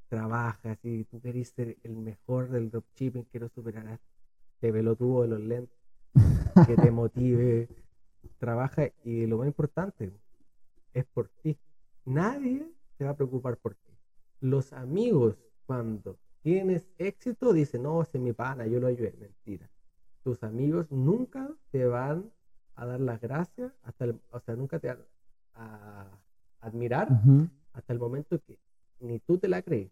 trabajas y tú querés ser el mejor del dropshipping, quiero superar a este pelotudo de los lentes que te motive, trabaja y lo más importante es por ti. Nadie se va a preocupar por ti. Los amigos, cuando tienes éxito, dicen, no, ese es mi pana, yo lo ayudé. Mentira. Tus amigos nunca te van a dar las gracias, hasta el- o sea, nunca te van a admirar hasta el momento que ni tú te la crees.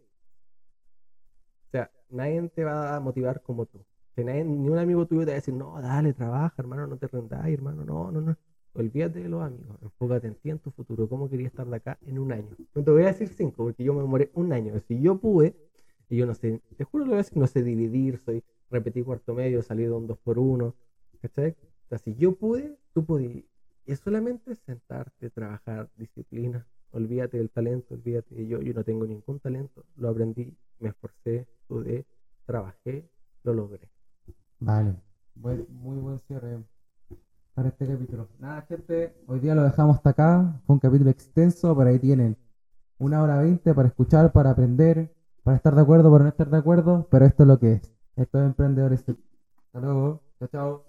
Sea, nadie te va a motivar como tú. Que nadie- ni un amigo tuyo te va a decir, no, dale, trabaja, hermano, no te rendáis, hermano, no, no, no. Olvídate de los amigos, enfócate en ti, en tu futuro, cómo querías estar de acá en un año. No te voy a decir cinco, porque yo me demoré un año. Si yo pude, y yo no sé, te juro decir, no sé dividir, soy, repetí cuarto medio, salí de un 2 por 1 ¿cachai? O sea, si yo pude, tú podías. Y es solamente sentarte, trabajar, disciplina. Olvídate del talento, olvídate de yo. Yo no tengo ningún talento. Lo aprendí, me esforcé, estudié, trabajé, lo logré. Vale, muy buen cierre para este capítulo. Nada, gente, hoy día lo dejamos hasta acá. Fue un capítulo extenso, pero ahí tienen una hora veinte para escuchar, para aprender, para estar de acuerdo, para no estar de acuerdo, pero esto es lo que es. Esto es Emprendedores. Hasta luego. Chao, chao.